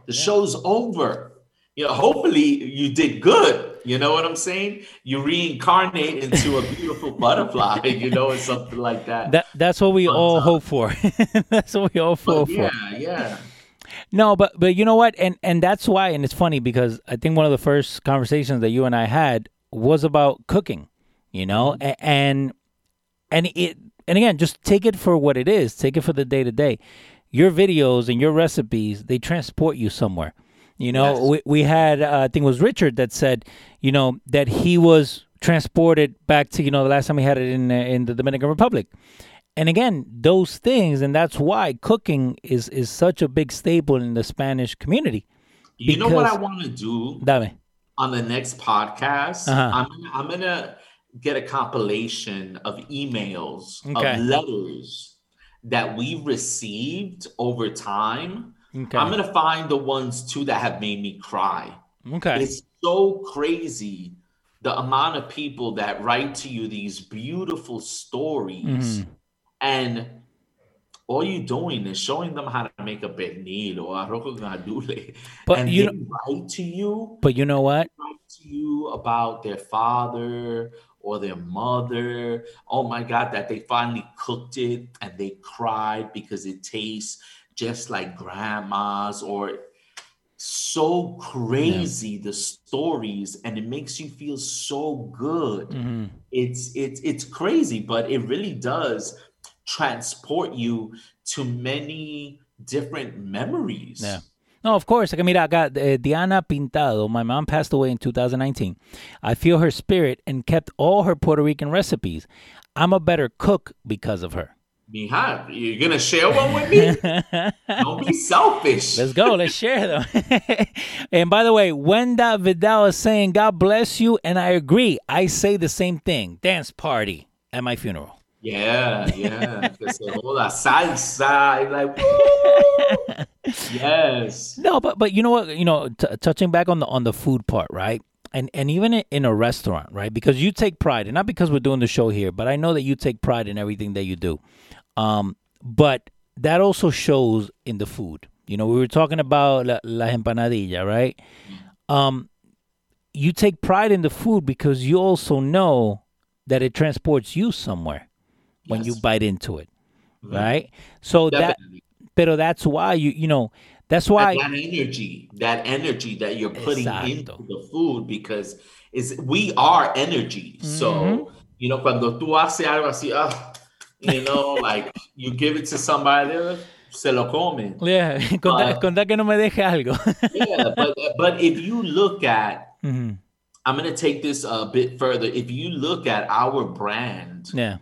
S2: The show's over. You know, hopefully you did good. You know what I'm saying? You reincarnate into a beautiful butterfly, you know, or something like that.
S1: That that's what we all
S2: uh,
S1: hope for. that's what we all hope for.
S2: yeah, yeah.
S1: No, but but you know what? And and that's why. And it's funny because I think one of the first conversations that you and I had was about cooking. You know,
S2: Mm-hmm.
S1: And and it and again, just take it for what it is. Take it for the day to day. Your videos and your recipes they transport you somewhere. You know,
S2: Yes.
S1: we we had uh, I think it was Richard that said, you know, that he was transported back to you know the last time he had it in uh, in the Dominican Republic. And again, those things, and that's why cooking is is such a big staple in the Spanish community.
S2: You know what I want to do
S1: Dame.
S2: On the next podcast?
S1: Uh-huh.
S2: I'm gonna, I'm gonna get a compilation of emails
S1: Okay.
S2: of letters that we received over time,
S1: Okay.
S2: I'm gonna find the ones too that have made me cry.
S1: okay.
S2: It's so crazy the amount of people that write to you these beautiful stories,
S1: Mhm.
S2: and all you're doing is showing them how to make a pernil or arroz con gandules,
S1: But
S2: and
S1: you
S2: they write to you
S1: But you know what?
S2: write to you about their father or their mother. Oh my God, that they finally cooked it and they cried because it tastes just like grandma's or so crazy the stories and it makes you feel so good
S1: Mhm.
S2: it's it's it's crazy but it really does transport you to many different memories
S1: Yeah. No, of course. Like, mira, acá, eh, Diana Pintado, my mom passed away in 2019. I feel her spirit and kept all her Puerto Rican recipes. I'm a better cook because of her.
S2: Mija, you're gonna share one with me don't be selfish
S1: Let's go. Let's share them. and by the way, Wenda Vidal is saying, God bless you. And I agree. I say the same thing. Dance party at my funeral.
S2: Yeah, yeah. Joda salsa. Like, woo! yes.
S1: No, but but you know what? You know, t- touching back on the on the food part, right? And and even in, in a restaurant, right? Because you take pride, and not because we're doing the show here, but I know that you take pride in everything that you do. Um, but that also shows in the food. You know, we were talking about la, la empanadilla, right? Um, you take pride in the food because you also know that it transports you somewhere when you bite into it,
S2: Mhm.
S1: right? So that,
S2: Definitely.
S1: pero that's why you you know that's why.
S2: that energy, that energy that you're putting
S1: Exacto.
S2: into the food because is we are energy.
S1: Mm-hmm.
S2: So, you know, cuando tú haces algo así, ah, you know, like you give it to somebody, se lo comen.
S1: Yeah, conta,
S2: Uh,
S1: que no me deje algo.
S2: Yeah, but but if you look at,
S1: Mhm.
S2: I'm gonna take this a bit further. If you look at our brand,
S1: Yeah.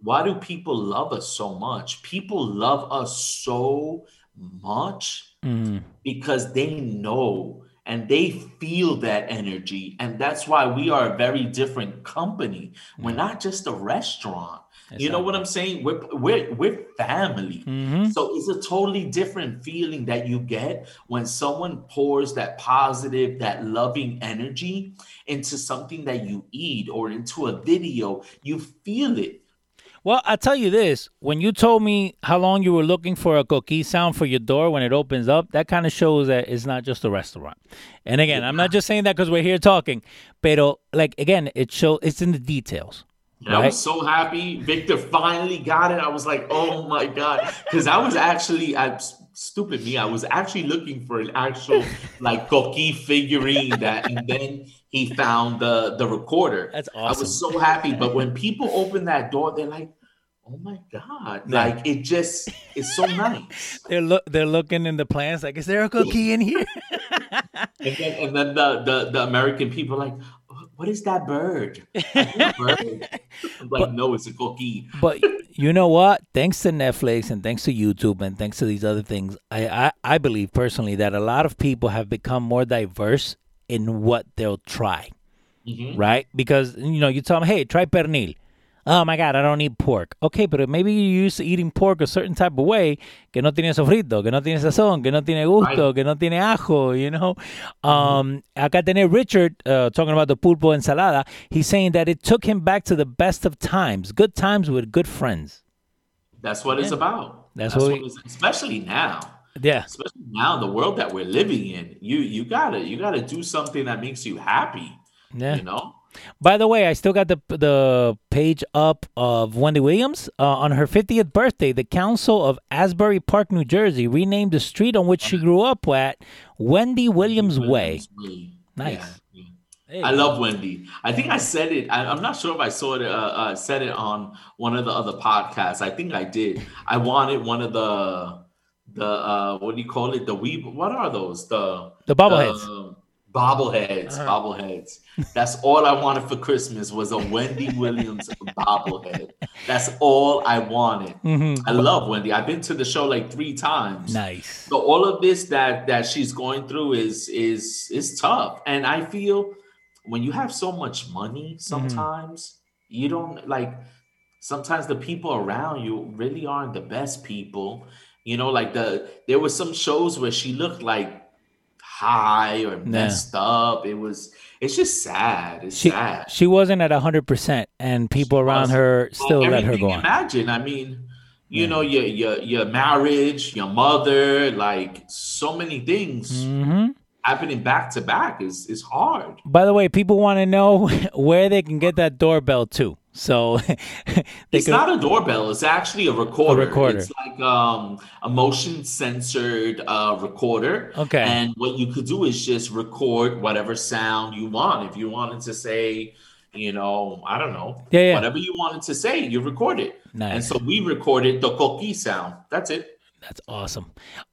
S2: Why do people love us so much? People love us so much
S1: Mhm.
S2: because they know and they feel that energy. And that's why we are a very different company. We're not just a restaurant. You know what I'm saying? We're we're we're family.
S1: Mhm.
S2: So it's a totally different feeling that you get when someone pours that positive, that loving energy into something that you eat or into a video. You feel it.
S1: Well, I'll tell you this. When you told me how long you were looking for a coquí sound for your door when it opens up, that kind of shows that it's not just a restaurant. And again, I'm not just saying that because we're here talking, pero like again, it show it's in the details.
S2: And I
S1: Right.
S2: was so happy. Victor finally got it. I was like, oh my God. Because I was actually, I stupid me, I was actually looking for an actual like coquí figurine that and then he found the the recorder.
S1: That's awesome.
S2: I was so happy. But when people open that door, they're like, oh my God.
S1: Yeah.
S2: Like it just it's so nice.
S1: They're look they're looking in the plants like, is there a coquí in here?
S2: And then and then the the, the American people are like, what is that bird? I think a bird. Like, no, it's a coquí
S1: but you know what? Thanks to Netflix and thanks to YouTube and thanks to these other things, I, I, I believe personally that a lot of people have become more diverse in what they'll try,
S2: Mhm.
S1: right? Because, you know, you tell them, hey, try pernil. Oh my God, I don't eat pork. Okay, but maybe you're used to eating pork a certain type of way que no tiene sofrito, que no tiene sazón, que no tiene gusto,
S2: Right.
S1: que no tiene ajo, you know? Um, acá Richard uh, talking about the pulpo ensalada. He's saying that it took him back to the best of times, good times with good friends.
S2: That's what it's about.
S1: That's
S2: That's,
S1: what
S2: what,
S1: we-
S2: it's especially now.
S1: Yeah.
S2: Especially now, the world that we're living in. You you gotta you gotta do something that makes you happy.
S1: Yeah.
S2: You know?
S1: By the way, I still got the the page up of Wendy Williams uh, on her 50th birthday. The council of Asbury Park, New Jersey, renamed the street on which she grew up at Wendy Williams Way.
S2: Way.
S1: Nice.
S2: Yeah, yeah.
S1: Hey.
S2: I love Wendy. I think I said it. I, I'm not sure if I saw it. Uh, uh, said it on one of the other podcasts. I think I did. I wanted one of the the uh, what do you call it? The we. What are those? The
S1: The bobbleheads.
S2: Bobbleheads.
S1: Uh-huh.
S2: Bobbleheads. That's all I wanted for Christmas was a Wendy Williams bobblehead. That's all I wanted.
S1: Mhm.
S2: I love Wendy. I've been to the show like three times.
S1: Nice.
S2: So all of this that that she's going through is is is tough, and I feel when you have so much money, sometimes you don't like sometimes the people around you really aren't the best people. You know, like the there were some shows where she looked like high or messed up. It was it's just sad. It's
S1: She
S2: sad.
S1: she wasn't at hundred percent, and people around
S2: wasn't.
S1: her still
S2: Well,
S1: let her go on.
S2: Imagine, I mean, you know, your your your marriage, your mother, like so many things
S1: hmm
S2: happening back to back is is hard.
S1: By the way, people want to know where they can get that doorbell too. So they
S2: It's
S1: can,
S2: not a doorbell. It's actually a recorder.
S1: recorder.
S2: It's like um, a motion censored uh, recorder.
S1: Okay.
S2: And what you could do is just record whatever sound you want. If you wanted to say, you know, I don't know,
S1: Yeah, yeah.
S2: whatever you wanted to say, you record it.
S1: Nice.
S2: And so we recorded the coqui sound. That's it.
S1: That's awesome.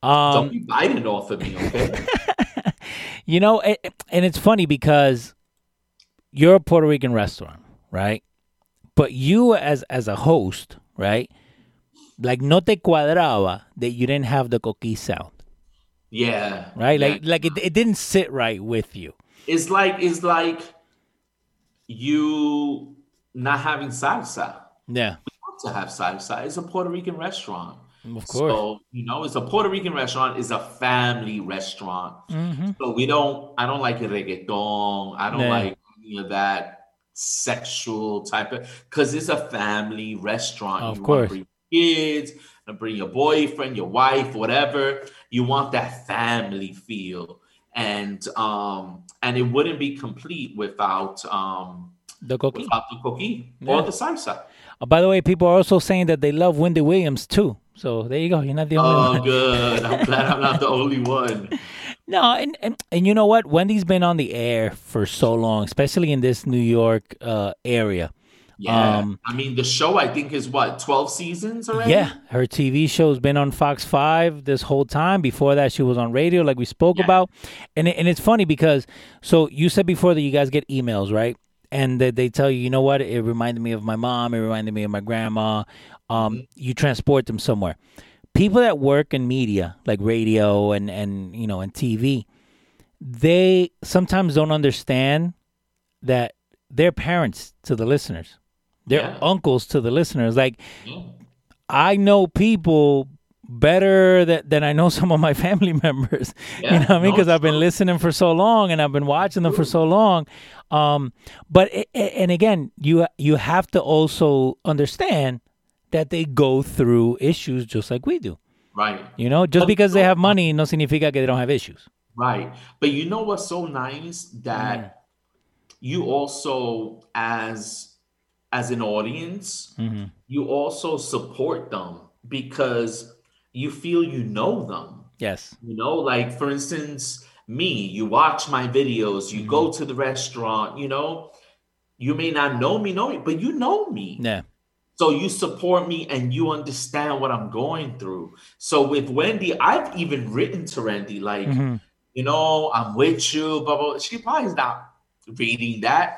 S2: Don't
S1: Um,
S2: be biting off of me, okay?
S1: you know, it, and it's funny because you're a Puerto Rican restaurant, right? But you as as a host, right? Like no te cuadraba that you didn't have the coquí sound,
S2: yeah.
S1: right?
S2: yeah.
S1: Like like it, it didn't sit right with you.
S2: it's like it's like you not having salsa.
S1: Yeah, We want
S2: to have salsa. It's a Puerto Rican restaurant.
S1: Of course.
S2: So, you know, it's a Puerto Rican restaurant, it's a family restaurant.
S1: hmm
S2: So we don't I don't like reggaeton. I don't
S1: Yeah.
S2: like any of that sexual type of because it's a family restaurant.
S1: Of
S2: you
S1: course.
S2: bring kids, and bring your boyfriend, your wife, whatever. You want that family feel. And um and it wouldn't be complete without um
S1: The coquí.
S2: without the coqui
S1: Yeah.
S2: or the salsa.
S1: Uh, by the way, people are also saying that they love Wendy Williams too. So there you go. You're not the only
S2: Oh,
S1: one.
S2: good. I'm glad I'm not the only one.
S1: No, and, and and you know what? Wendy's been on the air for so long, especially in this New York uh, area.
S2: Yeah.
S1: Um,
S2: I mean, the show I think is what 12 seasons already.
S1: Yeah, her TV show's been on Fox Five this whole time. Before that, she was on radio, like we spoke
S2: Yeah.
S1: about. And and it's funny because so you said before that you guys get emails, right? And that they tell you, you know what? It reminded me of my mom. It reminded me of my grandma. Um, You transport them somewhere. People that work in media, like radio and and you know and TV, they sometimes don't understand that they're parents to the listeners. They're
S2: Yeah.
S1: uncles to the listeners. Like
S2: Yeah.
S1: I know people better that, than I know some of my family members. you know what I mean?
S2: no,
S1: Because I've been listening for so long and I've been watching them for so long. Um, but it- and again, you you have to also understand that they go through issues just like we do.
S2: Right.
S1: You know, just
S2: But-
S1: because they have money, no significa que they don't have issues.
S2: Right. But you know what's so nice that
S1: Mm.
S2: you also as as an audience,
S1: Mhm.
S2: you also support them because you feel you know them.
S1: Yes.
S2: You know, like for instance, me, you watch my videos, you go
S1: Mm-hmm.
S2: to the restaurant, you know, you may not know me, know me, but you know me.
S1: Yeah.
S2: So you support me and you understand what I'm going through. So with Wendy, I've even written to Randy, like,
S1: Mhm.
S2: you know, I'm with you, blah, blah. She probably is not reading that,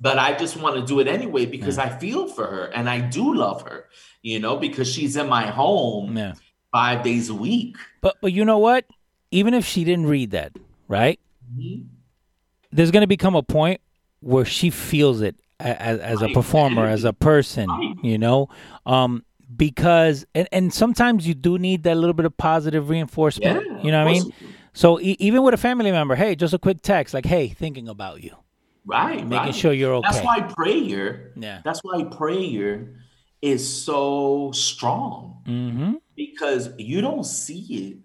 S2: but I just want to do it anyway because I feel for her and I do love her, you know, because she's in my home
S1: Yeah.
S2: five days a week.
S1: But but you know what? Even if she didn't read that, right?
S2: Mhm.
S1: there's going to become a point where she feels it as, as a performer, as a person, you know, um, because and, and sometimes you do need that little bit of positive reinforcement.
S2: Yeah,
S1: you know what I mean? So e- even with a family member, hey, just a quick text like, hey, thinking about you,
S2: Right.
S1: making
S2: right.
S1: sure you're okay.
S2: That's why prayer,
S1: Yeah.
S2: that's why prayer is so strong
S1: Mm-hmm.
S2: because you don't see it,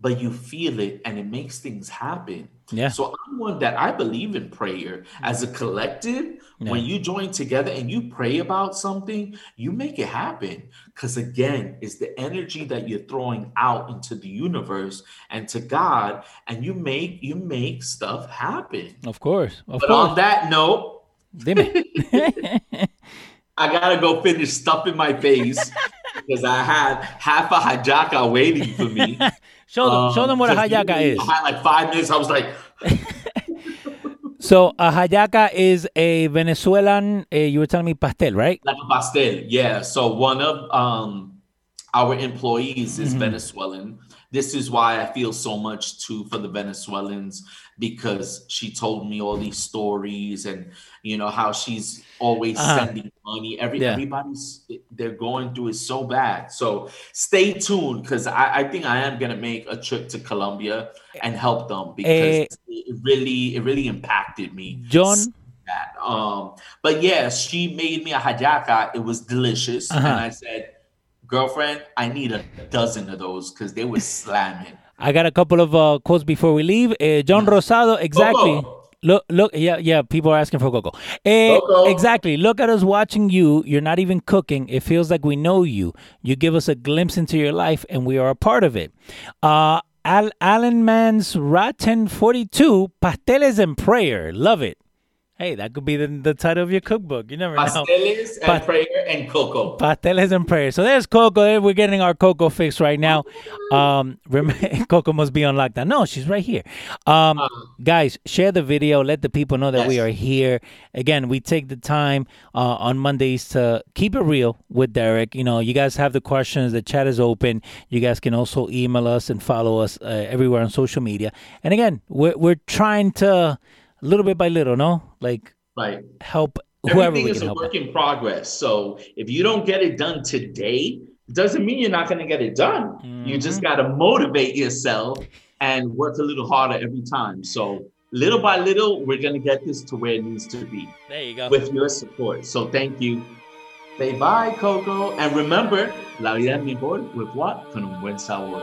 S2: but you feel it and it makes things happen.
S1: Yeah.
S2: So I'm one that I believe in prayer as a collective. When you join together and you pray about something, you make it happen. Because again, it's the energy that you're throwing out into the universe and to God, and you make you make stuff happen.
S1: Of course. Of
S2: But
S1: course.
S2: on that note,
S1: Dime.
S2: I gotta go finish stuffing my face because I had half a hallaca waiting for me.
S1: show them, show them what a
S2: Um,
S1: hallaca is.
S2: I had like five minutes. I was like,
S1: So a hallaca is a Venezuelan. Uh, you were telling me pastel, right?
S2: like a pastel. Yeah. So one of um our employees is
S1: Mm-hmm.
S2: Venezuelan. this is why I feel so much too for the Venezuelans because she told me all these stories and you know how she's always uh-huh. sending money. Every yeah. everybody's they're going through it so bad. So stay tuned because I, I think I am gonna make a trip to Colombia and help them because uh, it really it really impacted me.
S1: John.
S2: Um, but yes, yeah, she made me a hallaca. It was delicious, uh-huh. and I said girlfriend, I need a dozen of those because they were slamming.
S1: I got a couple of uh, quotes before we leave. Uh, John Rosado, exactly. Coco. Look, look, yeah, yeah. People are asking for Coco. Uh, Coco. Exactly. Look at us watching you. You're not even cooking. It feels like we know you. You give us a glimpse into your life, and we are a part of it. Uh, Al- Alan Man's Rotten 42, Pasteles and Prayer. Love it. Hey, that could be the, the title of your cookbook. You never
S2: Pasteles
S1: know.
S2: Pasteles and pa- prayer and Coco.
S1: Pasteles and prayer. So there's Coco. We're getting our Coco fix right now. Um, Coco must be on lockdown. No, she's right here. Um, uh, guys, share the video. Let the people know that yes. we are here. Again, we take the time uh, on Mondays to keep it real with Derek. You know, you guys have the questions. The chat is open. You guys can also email us and follow us uh, everywhere on social media. And again, we're we're trying to little bit by little, no? Like
S2: right.
S1: help whoever
S2: Everything is a work in progress. So if you don't get it done today, doesn't mean you're not going to get it done. Mm-hmm. You just got to motivate yourself and work a little harder every time. So little by little, we're going to get this to where it needs to be.
S1: There you go.
S2: With your support. So thank you. Say bye, Coco. And remember, la vida es mejor with what? Con un buen sabor.